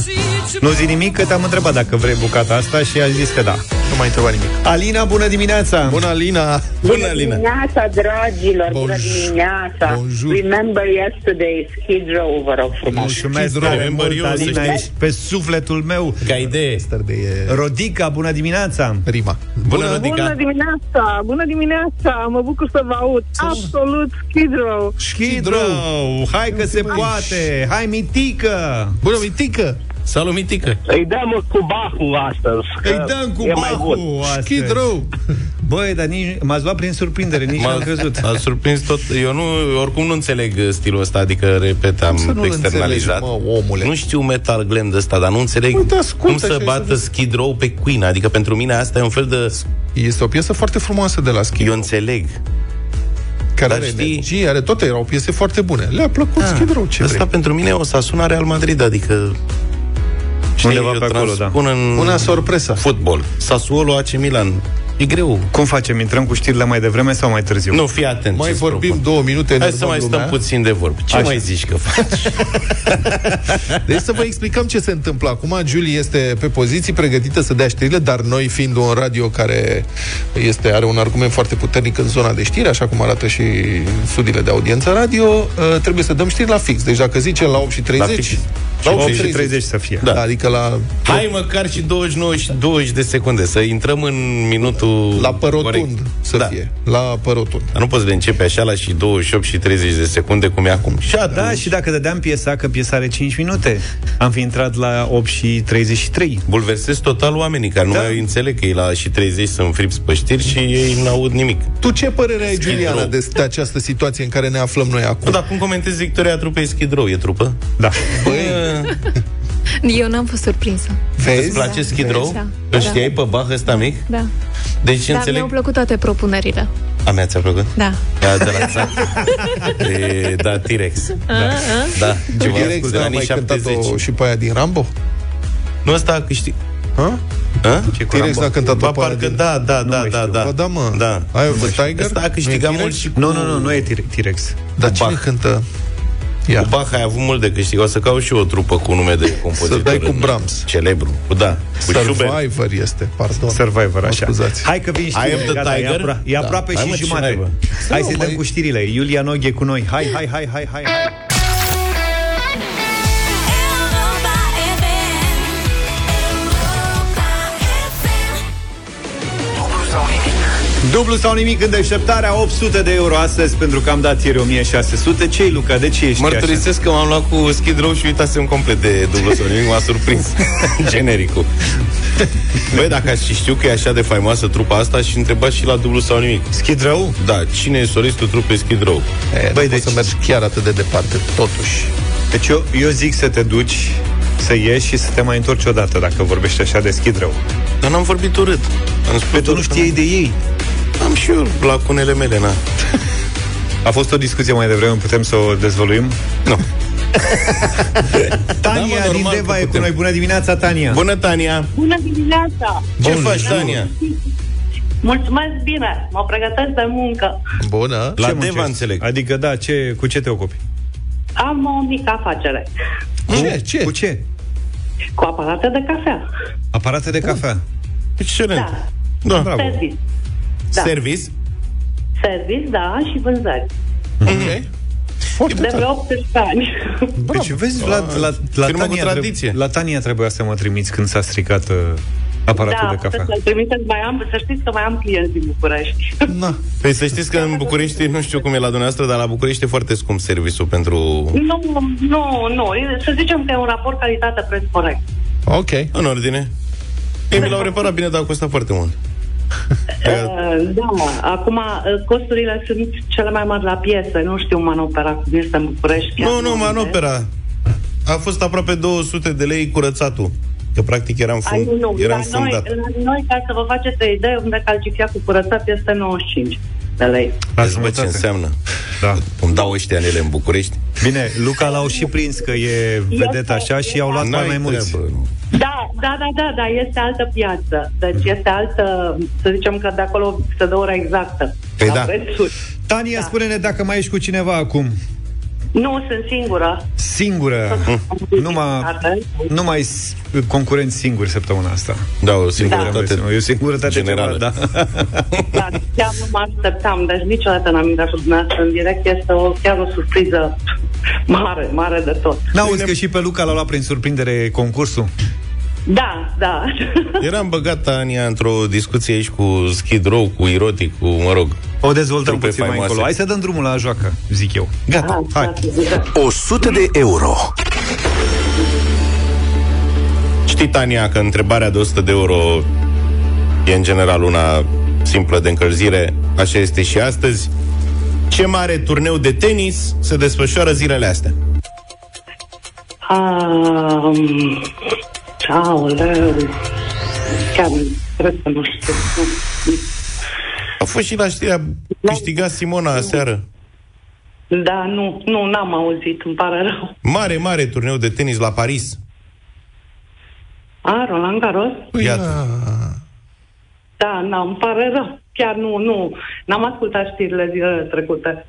Nu zi nimic, că te-am întrebat dacă vrei bucata asta și ai zis că da. Nu mai întreba nimic. Alina, bună dimineața! Bună, Alina! Bună, Alina! dimineața, dragilor! Bună Bonjour. dimineața! Bonjour. Remember yesterday, Skid Row, vă rog frumos. Mulțumesc Skid tare Row, mult, eu, să Alina, știi. ești pe sufletul meu. Ca idee. Yesterday e... Rodica, bună dimineața! rima. Bună, Bună Rodica! dimineața! Bună dimineața! Mă bucur să vă aud. Absolut Skid Row. Skid Row! Hai că se poate! Hai, mitică! Bună, mitică! Salut, mitică! Îi dăm cu Bahul astăzi. Îi că dăm cu e mai bun. Bahul astăzi. Skid Row! Băi, dar nici, m-ați luat prin surprindere, nici n-am crezut. M-a surprins tot. Eu nu, oricum nu înțeleg uh, stilul ăsta, adică, repet, am Să nu-l externalizat. înțelegi, mă, omule. Nu știu metal glam de ăsta, dar nu înțeleg Uite, ascultă cum și să ai bată să vezi. Skid Row pe Queen. Adică pentru mine asta e un fel de... Este o piesă foarte frumoasă de la Skid Eu Row, înțeleg. care dar are știi- energie, are toate, erau piese foarte bune. Le-a plăcut Skid Row, ce Asta vrei? pentru mine o Sasuna Real Madrid, adică... Știi, Undeva eu pe acolo, da. transpun în Una sorpresă. fotbal. Sassuolo AC Milan. E greu. Cum facem? Intrăm cu știrile mai devreme sau mai târziu? Nu, fii atent. Mai ce-ți vorbim propun. două minute, Hai să enervăm mai stăm lumea. puțin de vorbă. Ce Așa. mai zici că faci? Deci să vă explicăm ce se întâmplă acum. Julie este pe poziții, pregătită să dea știrile, dar noi fiind un radio care este, are un argument foarte puternic în zona de știri, așa cum arată și studiile de audiență radio, uh, trebuie să dăm știri la fix. Deci dacă zicem la 8 și 30, La fix. la 8 8 și 30 să fie. Da. Adică la, Hai măcar și 29 și 20 de secunde Să intrăm în minutul la părotund corect. să da. fie. La părotund. Dar nu poți de începe așa la și 28 și 30 de secunde Cum e acum Și atunci, Da, și dacă dădeam piesa, că piesa are 5 minute, am fi intrat la 8 și 33. bulversezi total oamenii Care nu Da. mai înțeleg că ei la și 30 sunt frips pe știri Și ei n-aud nimic Tu ce părere ai, Skid Juliana, Row. de, de această situație în care ne aflăm noi Nu, acum? dar cum comentezi victoria trupei Skid Row? E trupă? Da. Băi, Eu n-am fost surprinsă. vezi? Îți place Skid Row? Da. Îl Da. știai pe Bach ăsta mic? Da. Deci Dar înțeleg... mi-au plăcut toate propunerile. A mea ți-a plăcut? Da. Da, de la țară. E, da, T-Rex. Da, da ceva T-Rex ascult de la n-a anii mai cântat-o 70. și pe aia din Rambo? Nu ăsta a câștigat. Ha? A? Ce cu T-Rex Rambo? n-a cântat-o Ba, pe aia parcă din... da, da, da, mai da, știu. da. Ba da, mă. Da. Eye of the Tiger? Ăsta a câștigat Nu e mult T-Rex? și cu... Nu, nu, nu, nu e T- T-Rex. Dar Cu cine Bach. cântă? Ia. Cu Bach ai avut mult de câștigat. O să caut și eu o trupă cu nume de compozitor. Să dai cu în- Brahms. Celebru. Cu da. Cu Schubert. Survivor este, pardon. Survivor, Mă așa. scuzați. Hai că vin I știrile, am the gata, tiger. e, apro- e Da. aproape Hai, mă, și ce jumate. naibă. Hai Să să mai- dăm cu știrile. Iulia Noghe cu noi. Hai, hai, hai, hai, hai, hai. Dublu sau nimic în deșteptarea 800 de euro astăzi pentru că am dat ieri 1600 ce Luca? De ce ești așa? Mărturisesc că m-am luat cu Skid Row și uitasem complet de dublu sau nimic, m-a surprins genericul. Băi, dacă aș fi știu că e așa de faimoasă trupa asta și întreba și la dublu sau nimic. Skid Row? Da, cine e solistul trupei Skid Row? E, Băi, Băi, deci- deci... să mergi chiar atât de departe, totuși. Deci eu, eu zic să te duci să ieși și să te mai întorci odată dacă vorbești așa de Skid Row. Dar n-am vorbit urât. Am spus Păi tu nu doar că știai de ei. Am și eu lacunele mele, na. A fost o discuție mai devreme, putem să o dezvăluim? Nu. Tania Da, mă, din normal Deva că e cu putem. noi. Bună dimineața, Tania! Bună, Tania! Bună dimineața! Ce faci, Tania? Mulțumesc bine! Mă pregătesc de muncă. Bună. La Ce Deva muncești? înțeleg. Adică, da, ce, cu ce te ocupi? Am o mică afacere Ce? Ce? Cu ce? cu aparate de cafea. Aparate de cafea. Excelent. Da. Da. Bravo. Service. Da. Service? Service, da, și vânzări. Ok. Foarte De tare. vreo 18 ani. Deci, vezi, la, la, la, Firmă cu Tania, tradiție. trebuie, la Tania trebuia să mă trimiți când s-a stricat uh, aparatul da, de cafea. să-l trimiteți, mai am, să știți că mai am clienți din București. Na. Păi să știți că în București, nu știu cum e la dumneavoastră, dar la București e foarte scump serviciul pentru... nu, nu, nu. Să zicem că e un raport calitate-preț corect. Ok. În ordine. Ei mi l-au reparat bine, dar a costat foarte mult. Uh, da, acum uh, costurile sunt cele mai mari la piese. Nu știu manopera cum este în București. chiar Nu, nu, unde. manopera. A fost aproape 200 de lei curățatul. Că practic eram, Ai, fund, nu, eram la noi, fundat. la noi, ca să vă faceți o idee, unde calcifia cu curățat este 95 de lei. La Vezi, bă, ce jumătate. înseamnă? Da. Îmi dau ăștia în ele în București. Bine, Luca l-au și prins că e vedet așa și i-au luat mai, N-ai mai mulți. treabă, nu. Da, da, da, da, da, este altă piață. Deci este altă, să zicem că de acolo se dă ora exactă. Păi la da. prețuri. Tania, Da. spune-ne dacă mai ești cu cineva acum. Nu, sunt singură. Singură. Numai, numai s- concurenți singuri săptămâna asta. Da, o Da. singurătate E o singurătate generală. ceva, da. Da, chiar nu mă așteptam. Deci niciodată n-am intrat cu dumneavoastră în direct. Este o, chiar o surpriză mare, mare de tot. N-auzi că și pe Luca l-a luat prin surprindere concursul? Da, da. Eram băgat, Ania, într-o discuție aici cu Skid Row, cu Erotic, cu, mă rog, O dezvoltăm trupe puțin mai faimoase. încolo. Hai să dăm drumul la joacă, zic eu. Gata, hai. 100 de euro. Știți, Tania, că întrebarea de 100 de euro e în general una simplă de încălzire. Așa este și astăzi. Ce mare turneu de tenis se desfășoară zilele astea? Um, aoleu. Chiar cred că nu știu. A fost și la știrea câștigat Simona aseară. Da, nu, nu, n-am auzit, îmi pare rău. Mare, mare turneu de tenis la Paris. A, Roland Garros? Iată. Da, n-am, îmi pare rău. Chiar nu, nu. N-am ascultat știrile zilele trecute.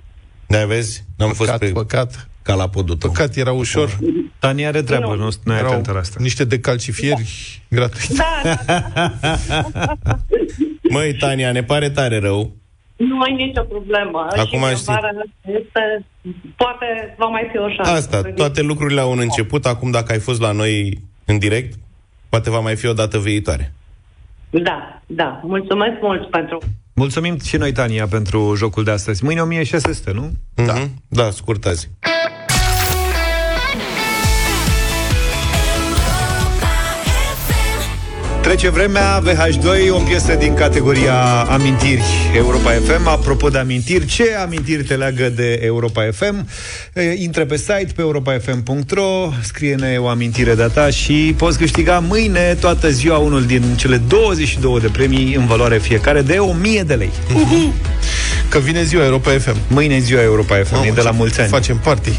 Da, vezi? N-am fost pe păcat. Ca la podul tău. Păcat, era ușor. Tania are treabă, nu, nu e Erau atentă la asta. niște decalcifieri gratuite. Da, Măi, Tania, ne pare tare rău. nu ai nicio problemă. Acum și știi. vara este, poate va mai fi o șansă. Asta, toate lucrurile au un început. Acum, dacă ai fost la noi în direct, poate va mai fi o dată viitoare. Da, da. Mulțumesc mult pentru... Mulțumim și noi, Tania, pentru jocul de astăzi. Mâine 1600, nu? Da. Da, scurt Trece vremea, VH2, o piesă din categoria Amintiri Europa FM. Apropo de amintiri, ce amintiri te leagă de Europa FM? E, Intră pe site, pe europafm.ro, scrie-ne o amintire de-a ta și poți câștiga mâine toată ziua unul din cele 22 de premii în valoare fiecare de 1000 de lei. Că vine ziua Europa FM. Mâine e ziua Europa FM, Mamă, e de la ce mulți ani. Facem party.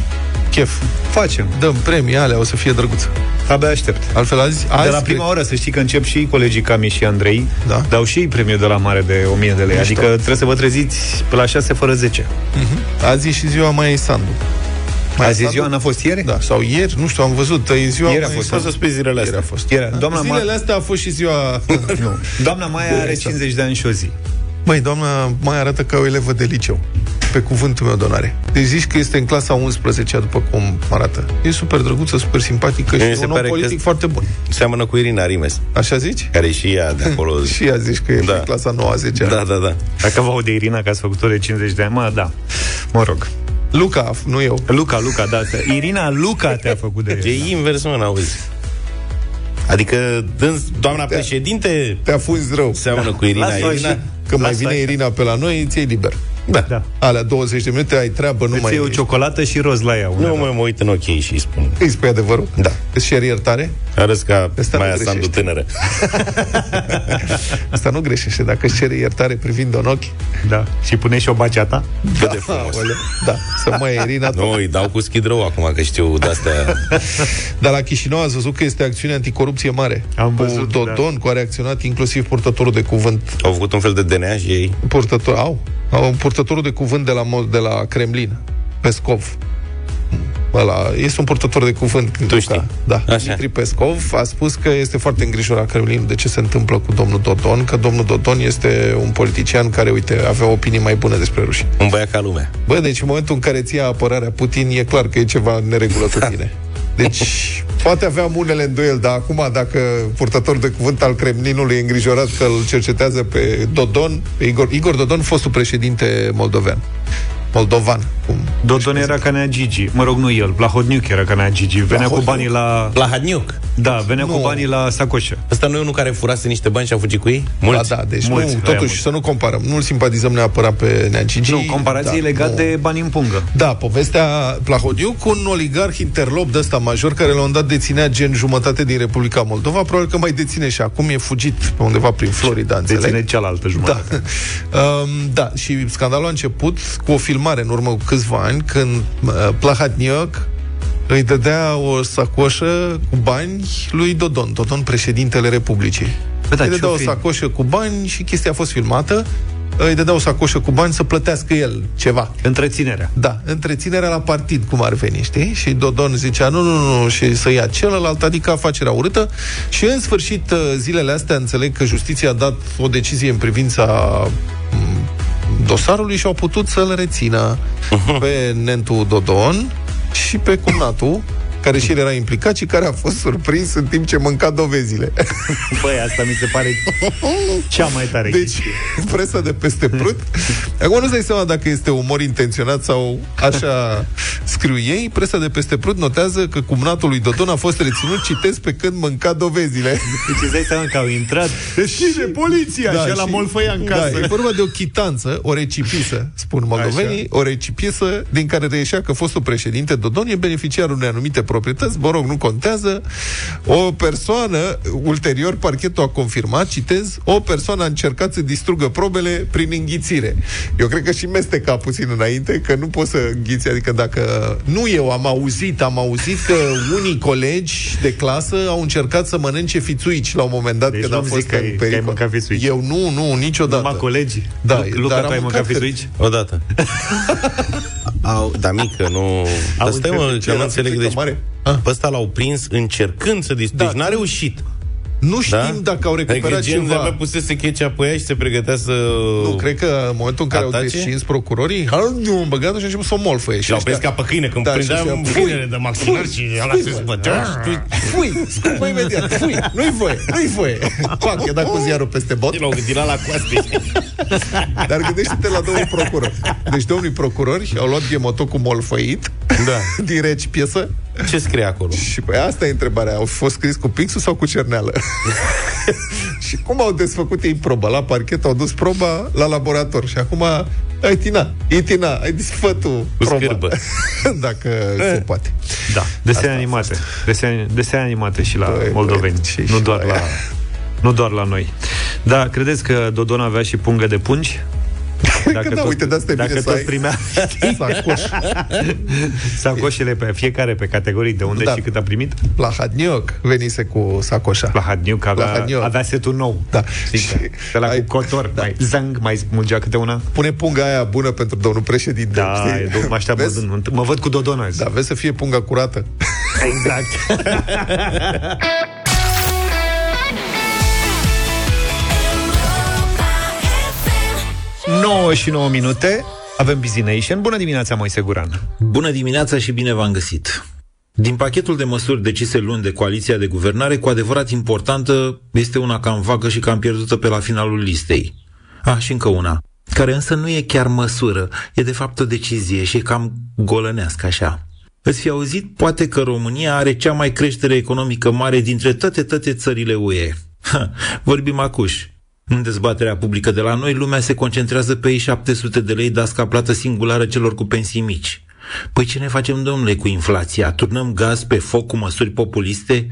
Chef. Facem. Dăm premii alea, o să fie drăguț. Abia aștept. Altfel azi, azi de la cred- prima oră, să știi că încep și colegii Cami și Andrei, Da. dau și ei premiul de la mare de 1000 de lei. Mișto. Adică trebuie să vă treziți pe la 6 fără 10. Mhm. Azi e și ziua mai Sandu. Azi e ziua, n-a fost ieri? Da, sau ieri, nu știu, am văzut, e ziua Ieri a Mai fost, Sandu. să spui zilele Ieri astea. a fost. Ieri, doamna Ma- Zilele astea a fost și ziua... nu. Doamna Maia are 50 de ani și o zi. Băi, doamna mai arată ca o elevă de liceu. Pe cuvântul meu de onoare. Deci zici că este în clasa 11 după cum arată. E super drăguță, super simpatică Mie mi și se un om pare că politic foarte bun. Seamănă cu Irina Rimes. Așa zici? Care e și ea de acolo. și ea zici că e da. în clasa 90 Da, da, da. Dacă vă aude Irina că ați făcut-o de 50 de ani, mă, da. Mă rog. Luca, nu eu. Luca, Luca, da. Irina Luca te-a făcut de... E invers, mă, n-auzi. Adică, dâns, doamna președinte Te afunzi rău. seamănă cu Irina. Lasă-o Irina așa. Când mai Lasă vine așa. Irina pe la noi, îți iei liber. Da. Da. Alea 20 de minute ai treabă, nu Îți mai... iei o ciocolată și roz la ea. Nu unele. mă, mă uit în ochii ei și îi spun. Îi spui adevărul? Da. Îți ceri iertare? Arăți ca Ăsta nu Maia greșește. Sandu tânără. Asta nu greșește. Dacă îți cere iertare privind în ochi, Da. Și pune și o baceata. Cât de frumos. aoleu, da, să mai Irina Nu, îi dau cu schid rău acum, că știu de-astea. Dar la Chișinău ați văzut că este acțiune anticorupție mare. Am cu văzut, Dodon, cu care a acționat inclusiv purtătorul de cuvânt. Au făcut un fel de DNA și ei. Purtător, au, au purtătorul de cuvânt de la, Mo- de la Kremlin, Pescov. Ăla, este un purtător de cuvânt. Tu știi. Da. Așa. Dmitri Pescov a spus că este foarte îngrijorat Kremlin de ce se întâmplă cu domnul Dodon, că domnul Dodon este un politician care, uite, avea opinii mai bune despre ruși. Un băiat ca lumea. Bă, deci în momentul în care ți ia apărarea Putin, e clar că e ceva în neregulă cu tine. Deci, poate aveam unele îndoieli, dar acum, dacă purtător de cuvânt al Kremlinului e îngrijorat că îl cercetează pe Dodon, pe Igor, Igor Dodon, fostul președinte moldovean. Moldovan. Cum Dodon era ca Nea Gigi. Mă rog, nu el. Plahotniuc era ca Nea Gigi. Venea cu banii la... La Hadniuc. Da, venea cu Nu. banii la sacoșă. Ăsta nu e unul care furase niște bani și a fugit cu ei? Mulți. Da, da, deci Mulți, nu, aia totuși mulți. să nu comparăm. Nu-l simpatizăm neapărat pe Nea Gigi. Nu, comparație da, legat nu. de bani în pungă. Da, povestea Plahodiuc, un oligarh interlop de ăsta major care la un dat deținea gen jumătate din Republica Moldova, probabil că mai deține și acum, e fugit pe undeva prin Florida, înțeleg? Deține cealaltă Da. jumătate. um, da, și scandalul a început cu o filmare în urmă cu câțiva ani, când uh, Plahatniuc îi dădea o sacoșă cu bani lui Dodon, Dodon președintele Republicii. Bă, da, îi ce-o dădea o fi? sacoșă cu bani și chestia a fost filmată. Îi dădea o sacoșă cu bani să plătească el ceva. Întreținerea. Da, întreținerea la partid, cum ar veni, știi? Și Dodon zicea, nu, nu, nu, și să ia celălalt, adică afacerea urâtă. Și în sfârșit, uh, zilele astea, înțeleg că justiția a dat o decizie în privința m, dosarului și au putut să-l rețină pe Nentu Dodon și pe cumnatul care și el era implicat și care a fost surprins în timp ce mânca dovezile. Băi, asta mi se pare cea mai tare Deci, chestie. presa de peste prut. Acum nu-ți dai seama dacă este umor intenționat sau așa scriu ei. Presa de peste prut notează că cumnatul lui Dodon a fost reținut, citesc, pe când mânca dovezile. Deci îți dai seama că au intrat și de poliția da, și la molfăia în casă. Da, e vorba de o chitanță, o recipisă, spun moldovenii, Așa. o recipisă din care reieșea că fostul președinte Dodon e beneficiarul unei anumite proprietăți, mă rog, nu contează. O persoană, ulterior, parchetul a confirmat, citez, o persoană a încercat să distrugă probele prin înghițire. Eu cred că și mesteca puțin înainte, că nu poți să înghiți, adică dacă... Nu eu, am auzit, am auzit că unii colegi de clasă au încercat să mănânce fițuici la un moment dat, Deci când a nu-mi fost zic că în ai- că ai pericol. mâncat fițuici. Eu nu, nu, niciodată. Numai colegii. Da, Lu- Luca, dar tu am ai mâncat mâncat fițuici? Odată. Au, dar mică, nu... Dar stai mă, înțeles. că nu Era înțeleg. fițică Deci, mare? Pe ăsta l-au prins încercând să dis... Da. Deci n-a reușit. Nu știm dacă au recuperat adică gen, ceva. de-abia pusese ketchup pe ea și se pregătea să... Nu, cred că în momentul în care Atace? au descins procurorii, au băgat și a început să o molfăie. Și l-au prins ca pe câine, când Da, și prindeam ăștia, câinele de maxilar și ăla fui, se bă. zbătea și tu... Fui, scupă imediat, fui, nu-i voie, nu-i voie. Pac, i-a dat cu ziarul peste bot. L-au gândit la coaste. Dar gândește-te la domnul procuror. Deci domnii procurori au luat ghemotocul molfăit Da. din reci piesă Ce scrie acolo? și păi asta e întrebarea. Au fost scris cu pixul sau cu cerneală? și cum au desfăcut ei proba? La parchet au dus proba la laborator și acum ai tina, e tina, ai desfăcut tu Cu proba. scârbă. Dacă se poate. Da, desene animate. Desene, desene animate și la Băi, moldoveni, băi, ce nu și doar la la ea. nu doar la noi. Da, credeți că Dodon avea și pungă de pungi? Cred că da, uite, de asta e dacă bine să tot ai primea sacoș. sacoșele pe fiecare pe categorii de unde Da. și cât a primit? La Hadnioc venise cu sacoșa. La Hadniuc avea, La Hadniuc. avea setul nou. Da. Știi, Și de la ai- cu cotor, da. mai zang, mai smulgea câte una. Pune punga aia bună pentru domnul președinte. Da, știi? e, domnul mă așteaptă, Vezi? mă, mă văd cu Dodon azi. Da, vezi să fie punga curată. Exact. 9 și 9 minute, avem Busy Nation. Bună dimineața, Moise Guran. Bună dimineața și bine v-am găsit! Din pachetul de măsuri decise luni de coaliția de guvernare, cu adevărat importantă este una cam vagă și cam pierdută pe la finalul listei. Ah, și încă una, care însă nu e chiar măsură, e de fapt o decizie și e cam golănească așa. Îți fi auzit poate că România are cea mai creștere economică mare dintre toate toate țările UE. Ha, vorbim acuș. În dezbaterea publică de la noi, lumea se concentrează pe ei 700 de lei dasca plată singulară celor cu pensii mici. Păi ce ne facem, domnule, cu inflația? Turnăm gaz pe foc cu măsuri populiste?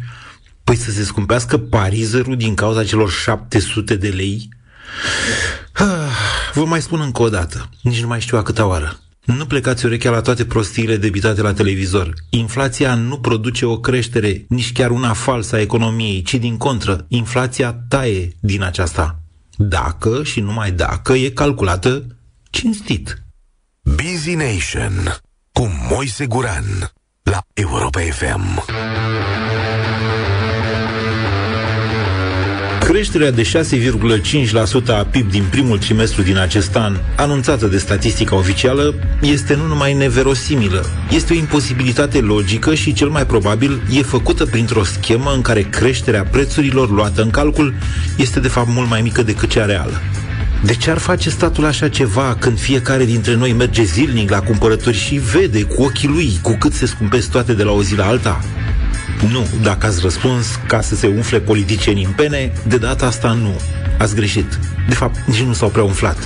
Păi să se scumpească parizerul din cauza celor 700 de lei? Ah, Vă mai spun încă o dată, nici nu mai știu a câta oară. Nu plecați urechea la toate prostiile debitate la televizor. Inflația nu produce o creștere, nici chiar una falsă a economiei, ci din contră, inflația taie din aceasta. Dacă și numai dacă e calculată cinstit. Busy Nation cu Moise Guran la Europa FM. Creșterea de 6,5% a PIB din primul trimestru din acest an, anunțată de statistica oficială, este nu numai neverosimilă, este o imposibilitate logică și cel mai probabil e făcută printr-o schemă în care creșterea prețurilor luată în calcul este de fapt mult mai mică decât cea reală. De ce ar face statul așa ceva când fiecare dintre noi merge zilnic la cumpărături și vede cu ochii lui cu cât se scumpesc toate de la o zi la alta? Nu, dacă ați răspuns ca să se umfle politicienii în pene, de data asta nu. Ați greșit. De fapt, nici nu s-au prea umflat.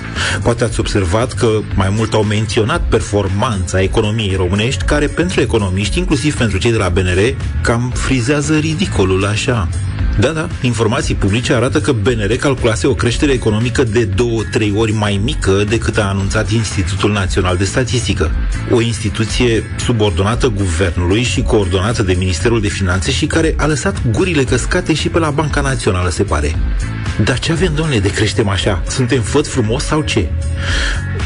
Poate ați observat că mai mult au menționat performanța economiei românești, care pentru economiști, inclusiv pentru cei de la BNR, cam frizează ridicolul așa. Da, da, informații publice arată că BNR calculase o creștere economică de două-trei ori mai mică decât a anunțat Institutul Național de Statistică. O instituție subordonată guvernului și coordonată de Ministerul de Finanțe și care a lăsat gurile căscate și pe la Banca Națională, se pare. Dar ce avem, domnule, de creștem așa? Suntem făt frumos sau ce?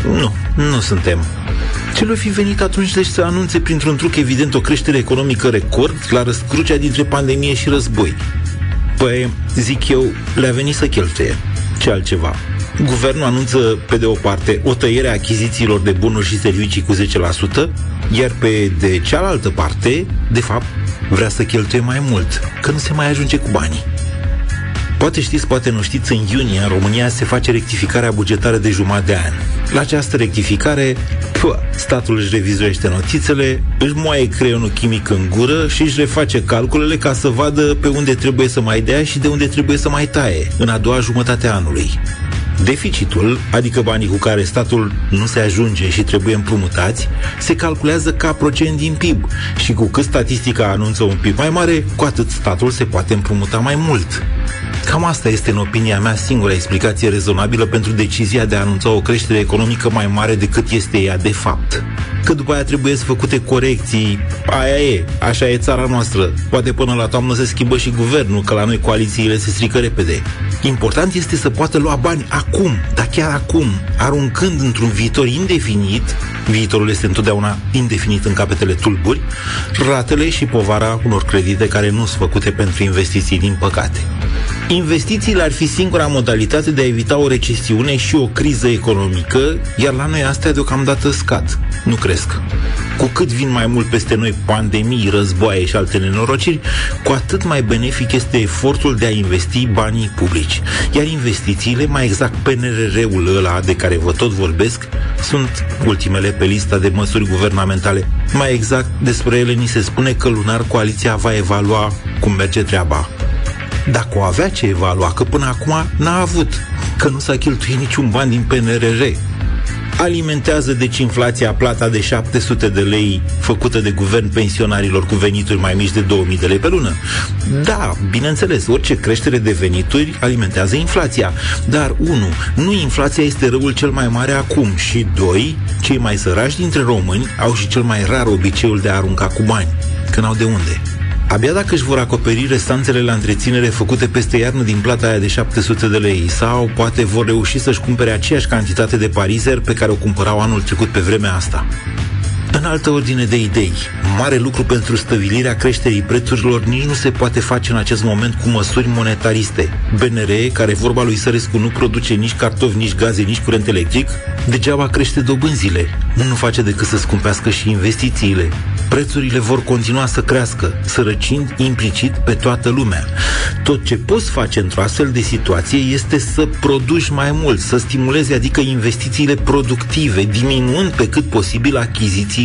Nu, nu suntem. Ce le fi venit atunci deci să anunțe printr-un truc evident o creștere economică record la răscrucea dintre pandemie și război? Păi, zic eu, le-a venit să cheltuie. Ce altceva? Guvernul anunță, pe de o parte, o tăiere a achizițiilor de bunuri și servicii cu 10%, iar pe de cealaltă parte, de fapt, vrea să cheltuie mai mult, că nu se mai ajunge cu banii. Poate știți, poate nu știți, în iunie în România se face rectificarea bugetară de jumătate de an. La această rectificare, pă, statul își revizuiește notițele, își moaie creionul chimic în gură și își reface calculele ca să vadă pe unde trebuie să mai dea și de unde trebuie să mai taie în a doua jumătate a anului. Deficitul, adică banii cu care statul nu se ajunge și trebuie împrumutați, se calculează ca procent din PIB și cu cât statistica anunță un PIB mai mare, cu atât statul se poate împrumuta mai mult. Cam asta este, în opinia mea, singura explicație rezonabilă pentru decizia de a anunța o creștere economică mai mare decât este ea de fapt. Că după aia trebuie să făcute corecții, aia e, așa e țara noastră. Poate până la toamnă se schimbă și guvernul, că la noi coalițiile se strică repede. Important este să poată lua bani acum, dar chiar acum, aruncând într-un viitor indefinit, viitorul este întotdeauna indefinit în capetele tulburi, ratele și povara unor credite care nu sunt făcute pentru investiții, din păcate. Investițiile ar fi singura modalitate de a evita o recesiune și o criză economică, iar la noi astea deocamdată scad, nu cresc. Cu cât vin mai mult peste noi pandemii, războaie și alte nenorociri, cu atât mai benefic este efortul de a investi banii publici. Iar investițiile, mai exact PNRR-ul ăla de care vă tot vorbesc, sunt ultimele pe lista de măsuri guvernamentale. Mai exact, despre ele ni se spune că lunar coaliția va evalua cum merge treaba dacă o avea ce evalua, că până acum n-a avut, că nu s-a cheltuit niciun ban din PNRR. Alimentează deci inflația plata de 700 de lei făcută de guvern pensionarilor cu venituri mai mici de 2000 de lei pe lună. Da, bineînțeles, orice creștere de venituri alimentează inflația. Dar, unu, nu inflația este răul cel mai mare acum și, doi, cei mai săraci dintre români au și cel mai rar obiceiul de a arunca cu bani, că n-au de unde. Abia dacă își vor acoperi restanțele la întreținere făcute peste iarnă din plata aia de 700 de lei sau poate vor reuși să-și cumpere aceeași cantitate de parizer pe care o cumpărau anul trecut pe vremea asta. În altă ordine de idei, mare lucru pentru stăvilirea creșterii prețurilor nici nu se poate face în acest moment cu măsuri monetariste. BNR, care vorba lui Sărescu nu produce nici cartofi, nici gaze, nici curent electric, degeaba crește dobânzile. Nu face decât să scumpească și investițiile. Prețurile vor continua să crească, sărăcind implicit pe toată lumea. Tot ce poți face într-o astfel de situație este să produci mai mult, să stimulezi, adică investițiile productive, diminuând pe cât posibil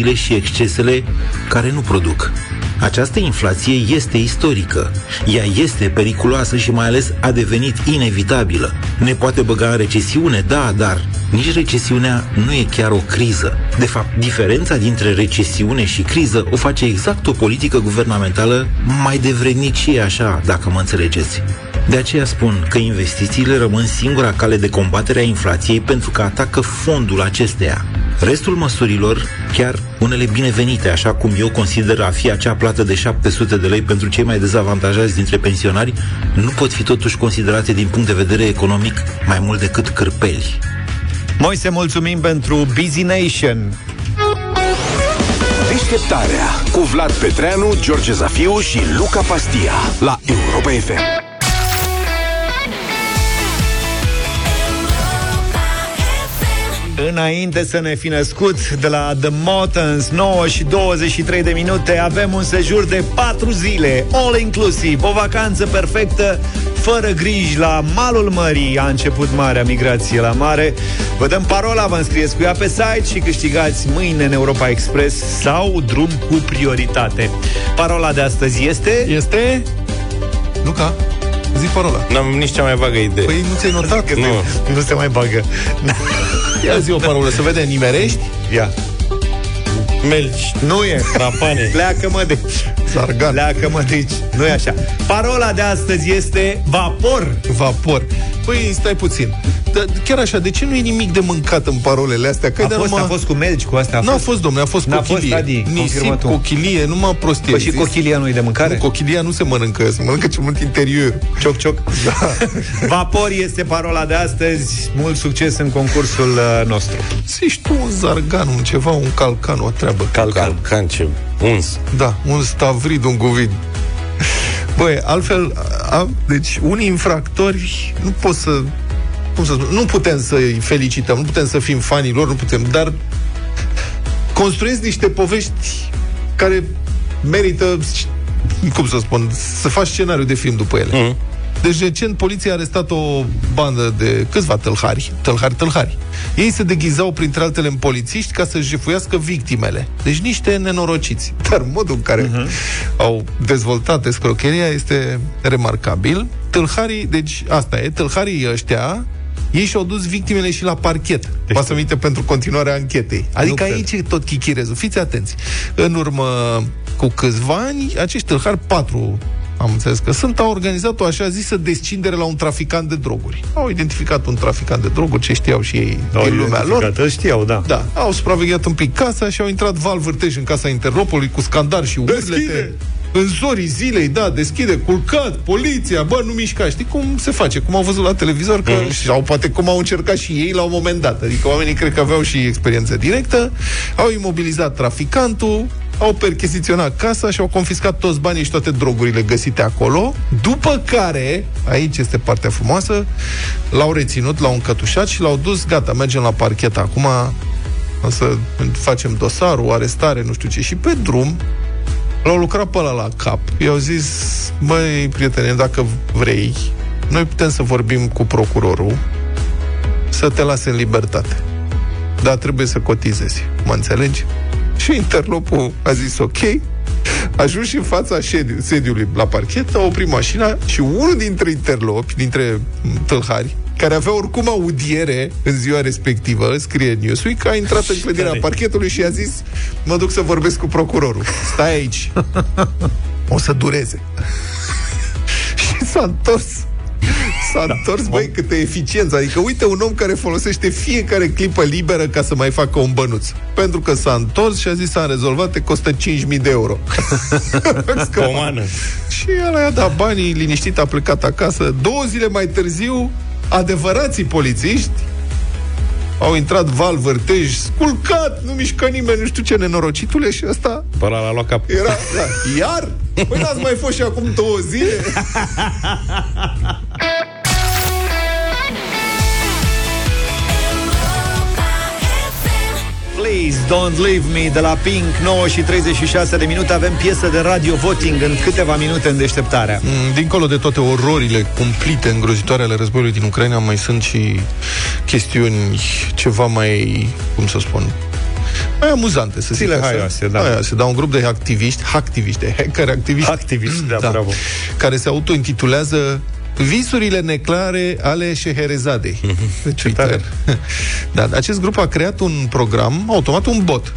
achizițiile și excesele care nu produc. Această inflație este istorică. Ea este periculoasă și mai ales a devenit inevitabilă. Ne poate băga în recesiune, da, dar nici recesiunea nu e chiar o criză. De fapt, diferența dintre recesiune și criză o face exact o politică guvernamentală mai devrednicie așa, dacă mă înțelegeți. De aceea spun că investițiile rămân singura cale de combatere a inflației pentru că atacă fondul acesteia. Restul măsurilor, chiar unele binevenite, așa cum eu consider a fi acea plată de 700 de lei pentru cei mai dezavantajați dintre pensionari, nu pot fi totuși considerate din punct de vedere economic mai mult decât cârpeli. Moise, mulțumim pentru Busy Nation. Deșteptarea cu Vlad Petreanu, George Zafiu și Luca Pastia la Europa FM. Înainte să ne fi născut de la The Motans 9 și 23 de minute Avem un sejur de 4 zile All inclusiv, o vacanță perfectă Fără griji la malul mării A început marea migrație la mare. Vă dăm parola, vă înscrieți cu ea pe site Și câștigați mâine în Europa Express Sau drum cu prioritate. Parola de astăzi este... Este... Luca, zi parola. N-am nici cea mai vagă idee. Păi nu ți-ai notat? Că Nu. nu se mai bagă Ia zi o parolă, să vedem, nimerești? Ia Melci, Nu e rapane. Pleacă mă de aici Zargan. Pleacă mă de aici Nu e așa Parola de astăzi este Vapor Vapor. Păi, stai puțin. Dar chiar așa, de ce nu e nimic de mâncat în parolele astea? Că a de fost, numai... a fost cu melci, cu astea a N-a fost. fost, domnule, a fost N-a cochilie. fost, Adi, confirmă Nisip, tu. cochilie, numai prostie. Păi și Zis- cochilia nu e de mâncare? Nu, cochilia nu se mănâncă, se mănâncă ce mult interior. Cioc, cioc. Da. Vapor este parola de astăzi. Mult succes în concursul uh, nostru. Zici tu un zargan, un ceva, un calcan, o treabă. Calcan. Calcan ce uns. Da, un stavrid, un guvid. Băi, altfel, a, deci unii infractori nu pot să cum să spun, nu putem să-i felicităm, nu putem să fim fanii lor, nu putem, dar construiesc niște povești care merită, cum să spun, să faci scenariu de film după ele. Mhm. Deci recent poliția a arestat o bandă de câțiva tălhari, tălhari, tălhari. Ei se deghizau printre altele în polițiști ca să jefuiască victimele. Deci niște nenorociți. Dar modul în care uh-huh. au dezvoltat escrocheria este remarcabil. Tălharii, deci asta e, tălharii ăștia ei și-au dus victimele și la parchet. Deci Pasă minte pentru continuarea anchetei. Adică cred. aici e tot chichirezul. Fiți atenți. În urmă cu câțiva ani, acești tâlhari, patru am înțeles că sunt, au organizat o așa zisă descindere la un traficant de droguri. Au identificat un traficant de droguri, ce știau și ei Au din lumea lor. identificat, Știau, da. Da, au supravegheat un pic casa și au intrat val vârtej în casa Interlopului cu scandar și urlete. În zorii zilei, da, deschide, culcat, poliția, bă, nu mișca. Știi cum se face? Cum au văzut la televizor că, mm. sau poate cum au încercat și ei la un moment dat. Adică oamenii cred că aveau și experiență directă, au imobilizat traficantul, au percheziționat casa și au confiscat toți banii și toate drogurile găsite acolo, după care, aici este partea frumoasă, l-au reținut, l-au încătușat și l-au dus, gata, mergem la parchet acum, o să facem dosarul, arestare, nu știu ce, și pe drum l-au lucrat pe ăla la cap. I-au zis, măi, prietene, dacă vrei, noi putem să vorbim cu procurorul să te lase în libertate. Dar trebuie să cotizezi. Mă înțelegi? Și interlopul a zis ok, a ajuns și în fața ședi- sediului la parchet, a oprit mașina și unul dintre interlopi, dintre m, tâlhari, care avea oricum audiere în ziua respectivă, scrie Newsweek, a intrat în clădirea parchetului și a zis mă duc să vorbesc cu procurorul. Stai aici. O să dureze. și s-a întors S-a da. întors, băi, câtă eficiență. Adică, uite, un om care folosește fiecare clipă liberă ca să mai facă un bănuț. Pentru că s-a întors și a zis, s-a rezolvat, te costă 5.000 de euro. Pomană. și el a dat banii, liniștit, a plecat acasă. Două zile mai târziu, adevărații polițiști au intrat val, vârtej, sculcat, nu mișcă nimeni, nu știu ce nenorocitule și ăsta Pe ăla l-a luat cap. era, da, iar? Păi n-ați mai fost și acum două zile? Please Don't Leave Me de la Pink 9 și 36 de minute Avem piesă de radio voting în câteva minute în deșteptarea Mm, Dincolo de toate ororile cumplite, îngrozitoare ale războiului din Ucraina, mai sunt și chestiuni ceva mai, cum să spun, mai amuzante, să zic Zile așa. haioase, da. Haioase, da, un grup de activiști, hacktiviști, de hacker activiști, Activiști, da, bravo. care se autointitulează Visurile neclare ale Șeherezadei. Deci, uite, da, acest grup a creat un program, automat un bot,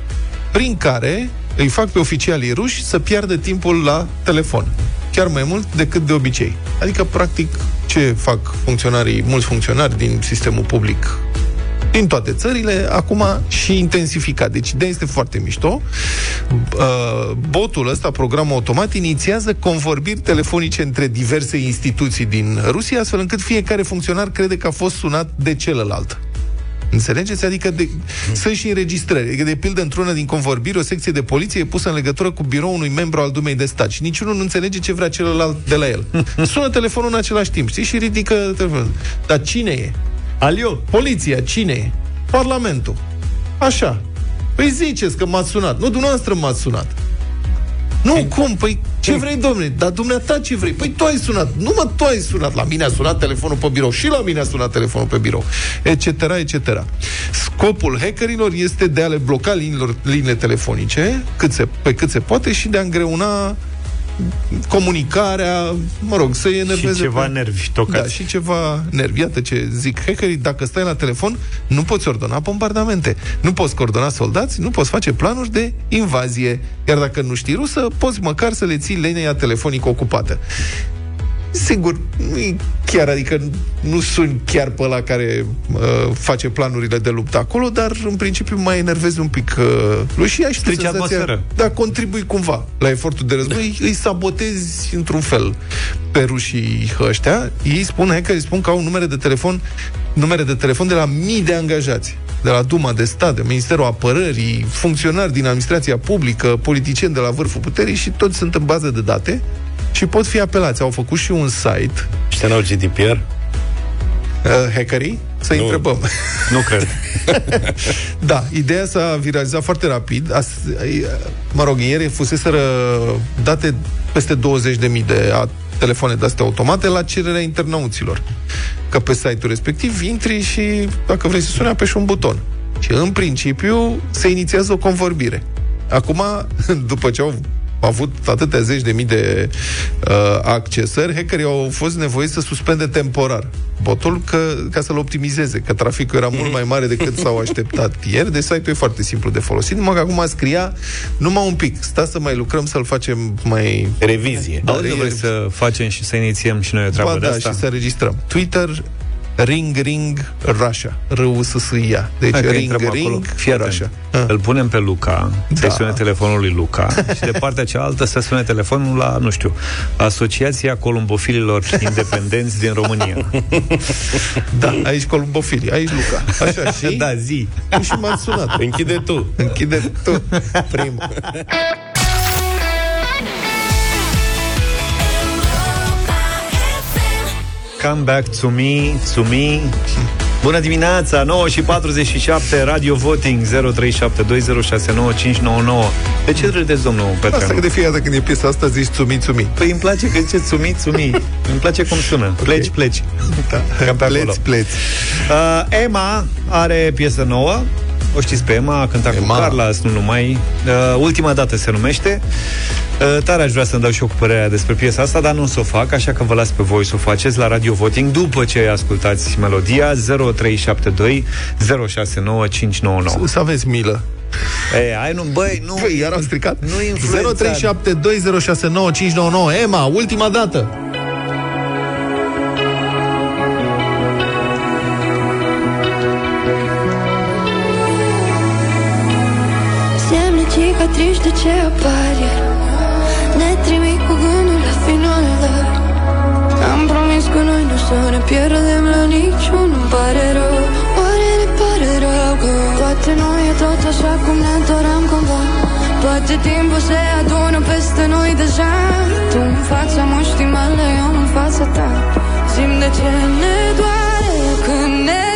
prin care îi fac pe oficialii ruși să piardă timpul la telefon. Chiar mai mult decât de obicei. Adică, practic, ce fac funcționarii, mulți funcționari din sistemul public din toate țările, acum și intensificat. Deci ideea este foarte mișto. Uh, Botul ăsta, programul automat, inițiază convorbiri telefonice între diverse instituții din Rusia, astfel încât fiecare funcționar crede că a fost sunat de celălalt. Înțelegeți? Adică de, sunt și înregistrări. Adică, de pildă, într-una din convorbiri, o secție de poliție e pusă în legătură cu biroul unui membru al Dumei de Stat și niciunul nu înțelege ce vrea celălalt de la el. Sună telefonul în același timp, știi? Și ridică telefonul. Dar cine e? Alio? Poliția, cine e? Parlamentul. Așa. Păi ziceți că m-ați sunat. Nu, dumneavoastră m-ați sunat. Nu, cum? Păi ce vrei, domnule? Dar dumneata ce vrei? Păi tu ai sunat. Nu mă, tu ai sunat. La mine a sunat telefonul pe birou. Și la mine a sunat telefonul pe birou. Etc., etc. Scopul hackerilor este de a le bloca liniilor, liniile telefonice cât se, pe cât se poate și de a îngreuna comunicarea, mă rog, să-i enerveze. Și ceva pe- nervi tocați. Da, și ceva nervi. Iată ce zic hackerii, dacă stai la telefon, nu poți ordona bombardamente, nu poți coordona soldați, nu poți face planuri de invazie. Iar dacă nu știi rusă, poți măcar să le ții linia telefonică ocupată. Sigur, nu e chiar, adică nu sunt chiar pe ăla care uh, face planurile de luptă acolo, dar în principiu mai enervezi un pic uh, rușia și tu Strici senzația- atmosfera. Da, contribui cumva la efortul de război, îi sabotezi într-un fel pe rușii ăștia. Ei spun, hackerii spun că au numere de telefon, numere de telefon de la mii de angajați de la Duma de Stat, de Ministerul Apărării, funcționari din administrația publică, politicieni de la vârful puterii și toți sunt în bază de date și pot fi apelați. Au făcut și un site Și n-au GDPR? Uh, hackerii? Să-i întrebăm. Nu cred. Da, ideea s-a viralizat foarte rapid. As, mă rog, ieri fuseseră date peste 20.000 de a, telefoane de-astea automate la cererea internauților. Că pe site-ul respectiv intri și, dacă vrei să suni, apeși un buton. Și în principiu se inițiază o convorbire. Acum, după ce au avut atâtea zeci de mii de uh, accesări, hackerii au fost nevoiți să suspende temporar botul că, ca să-l optimizeze, că traficul era mult mai mare decât s-au așteptat ieri, deci site-ul e foarte simplu de folosit, numai că acum scria numai un pic, sta să mai lucrăm, să-l facem mai... Revizie. Da, unde vrei să facem și să inițiem și noi o treabă Ba, de da, asta? și să registrăm. Twitter, Ring Ring Russia. r u s s i a Deci Hai că Ring intrăm Ring acolo. Fii atent. Russia. Îl punem pe Luca, da. să-i Da. sune telefonul lui Luca și de partea cealaltă să sune telefonul la, nu știu, Asociația Columbofililor Independenți din România. Da, aici columbofilii, aici Luca. Așa, și? Da, zi. Și m-ați sunat. Închide tu. Închide tu. Primul. Come back to me, to me. Bună dimineața, 9 și 47, Radio Voting 0372069599. De ce râdeți, domnul Asta Petreanu? că de fiecare dată când e piesa asta zici țumi, țumi. Păi îmi place că ziceți țumi, țumi. Îmi place cum sună. Pleci, pleci. Da. Cam pe acolo. Pleți, pleți. Uh, Emma are piesă nouă. O știți pe Emma, a cântat cu Emma. Carla, nu numai. Uh, ultima dată se numește. Uh, tare aș vrea să-mi dau și eu cu părerea despre piesa asta, dar nu o să o fac, așa că vă las pe voi să o faceți la Radio Voting după ce ascultați melodia 0372 069599. Să aveți milă. Ei, hai nu, băi, nu. Băi, iar am stricat. Nu influența. 0372069599. Emma, ultima dată. Ce apar iar Ne trimit cu gândul la finală. Am promis că noi nu să ne pierdem la niciun Îmi pare rău, oare ne pare rău Că poate nu e tot așa cum ne doream cumva? Poate timpul se adună peste noi deja. Tu în fața muștii mele, eu în fața ta. Simt de ce ne doare când ne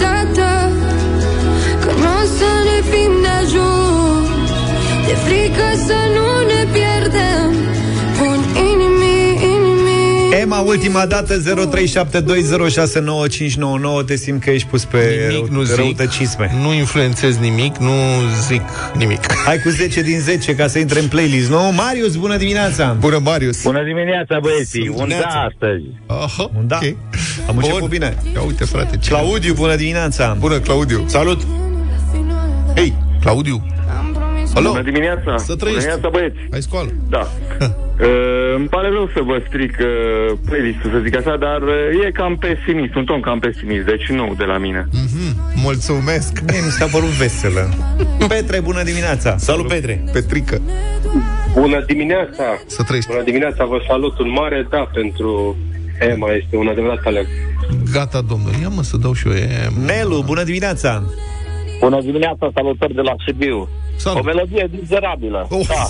dată Că nu o să ne fim de ajuns. De frică să nu Emma, ultima dată 0372069599 Te simt că ești pus pe Nimic nu rău- zic, răutăcisme nu influențez nimic, nu zic nimic. Hai cu 10 din 10 ca să intre în playlist, nu? Marius, bună dimineața! Bună, Marius! Bună dimineața, băieții! Un Dimineața. da astăzi. Aha, Un da. ok. Am început Bun. bine. Ia uite, frate. Ce... Claudiu, bună dimineața! Bună, Claudiu. Salut! Hei, Claudiu. Alo. Bună dimineața! Să Bună trăiești. dimineața, băieți! Hai scoală. Da. Uh, îmi pare rău să vă stric uh, playlist-ul, să zic așa, dar uh, e cam pesimist, un ton cam pesimist, deci nu de la mine. Mhm, Mulțumesc. Mie mi s-a părut veselă. Petre, bună dimineața! Salut, Petre! Petrică. Bună dimineața! Să trăiești. Bună dimineața, vă salut un mare da pentru Emma, este un adevărat talent. Gata, domnule. Ia mă să dau și eu. E... Nelu, bună dimineața! Bună dimineața, salutări de la Sibiu. Salut. O melodie mizerabilă. Of. Da.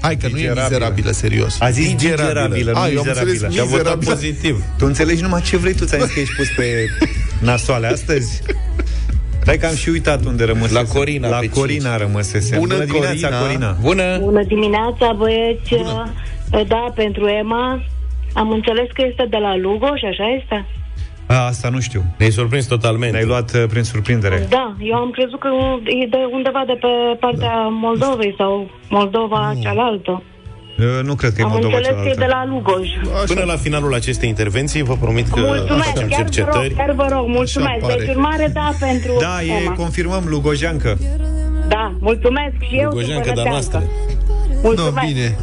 Hai că nu e Digerabilă. mizerabilă, serios. A zis digerabilă, nu A, eu am mizerabilă. înțeles Și-a votat mizerabilă. Pozitiv. Tu înțelegi numai ce vrei tu, ți-ai zis că ești pus pe nasoale astăzi? Hai că am și uitat unde rămăsese. La Corina, La pe Corina rămăsese. Bună, Bună dimineața, Corina. Corina. Bună! Bună dimineața, băieți. Uh, Da, pentru Emma. Am înțeles că este de la Lugoș, așa este? A, asta nu știu. Ne-ai surprins totalmente. Ne-ai luat uh, prin surprindere. Da, eu am crezut că e de undeva de pe partea Moldovei sau Moldova cealaltă. Uh, Nu cred că e Am Moldova înțeles că e cealaltă. de la Lugoj. Până la finalul acestei intervenții, vă promit că Mulțumesc, facem chiar vă rog, cercetări. chiar vă rog, mulțumesc. pare. Deci un mare da pentru Da, e, Emma. confirmăm, Lugojancă. Da, mulțumesc și eu. Lugojancă sunt de-a noastră. No, Mulțumesc. bine.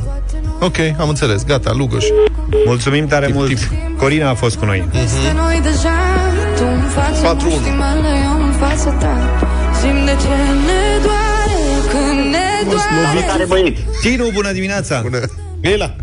Ok, am înțeles. Gata, Lugoș. Mulțumim tare Tip, mult. tip. Corina a fost cu noi. Peste noi deja Tu în față 4-1. nu știi mele, eu în fața ta Simt de ce ne doare Când ne doare Salutare, băieți! Tinu, bună dimineața! Bună. Leila!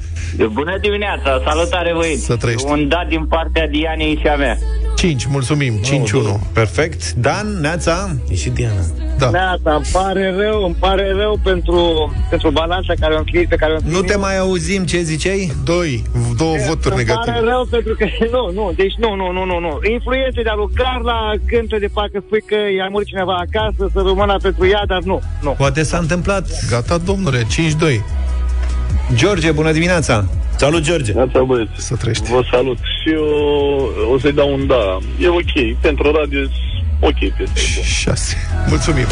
Bună dimineața, salutare, băieți! Să trăiești. Un da din partea Dianei și a mea. 5, mulțumim. 5-1. Perfect. Dan, Neața? E și Diana. Da. Neața, îmi pare rău, îmi pare rău pentru, pentru balanța care o împlinit, pe care o Nu te mai auzim, ce ziceai? 2. Două voturi Îmi pare negative. rău pentru că, nu, nu, deci nu, nu, nu, nu, nu. Influențe de a Carla cântă de parcă spui că i-a murit cineva acasă să rămână pentru ea, dar nu, nu. Poate s-a întâmplat. Gata, domnule. 5-2. George, bună dimineața! Salut, George! Neața băieți, Să trăiești. vă salut și eu o să-i dau un da. E ok, pentru radio e ok piesa. 6. Mulțumim.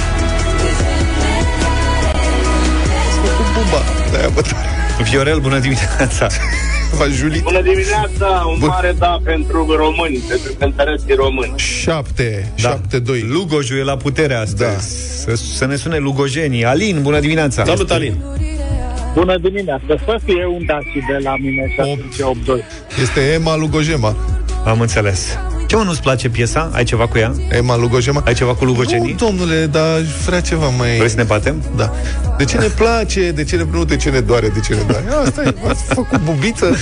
Cu buba. De-aia bătare. Viorel, bună dimineața! Va Julit. Bună dimineața, un Bun. mare da pentru români, pentru cântăreții români. 7. Da. 7-2. Lugojul e la putere astăzi. Da. Să, să ne sune lugojenii. Alin, bună dimineața! Salut, Alin! Bună dimineața, să fie un da și de la mine și atunci 8-2. Este Emma Lugojema. Am înțeles. Ce mă, nu-ți place piesa? Ai ceva cu ea? Emma Lugojema. Ai ceva cu lugojenii? Nu, domnule, dar aș vrea ceva mai... Vrei să ne batem? Da. De ce ne place, de ce ne... Nu, de ce ne doare, de ce ne doare. Asta e, ați făcut bubiță.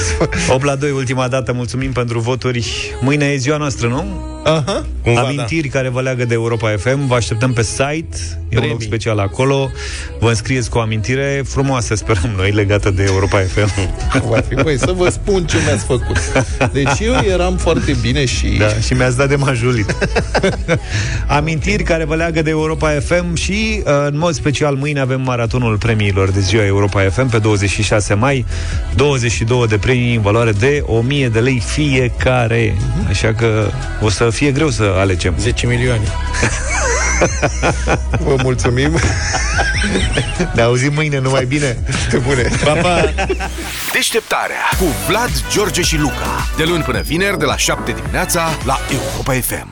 8 la 2, ultima dată, mulțumim pentru voturi. Mâine e ziua noastră, nu? Aha. Cumva, Amintiri care vă leagă de Europa FM. Vă așteptăm pe site. E un Premii. loc special acolo. Vă înscrieți cu o amintire frumoasă, sperăm noi, legată de Europa FM. Va fi, băi, să vă spun ce mi-ați făcut. Deci eu eram foarte bine și... Da, și mi-ați dat de majulit. Amintiri care vă leagă de Europa FM și, uh, în mod special, mâine avem maratonul premiilor de ziua Europa FM pe 26 mai. 22 de premii în valoare de 1000 de lei fiecare. Așa că o să fie greu să alegem. 10 milioane. Vă mulțumim. Ne auzim mâine, numai bine. De bune. Pa, pa! Deșteptarea cu Vlad, George și Luca. De luni până vineri, de la 7 dimineața, la Europa FM.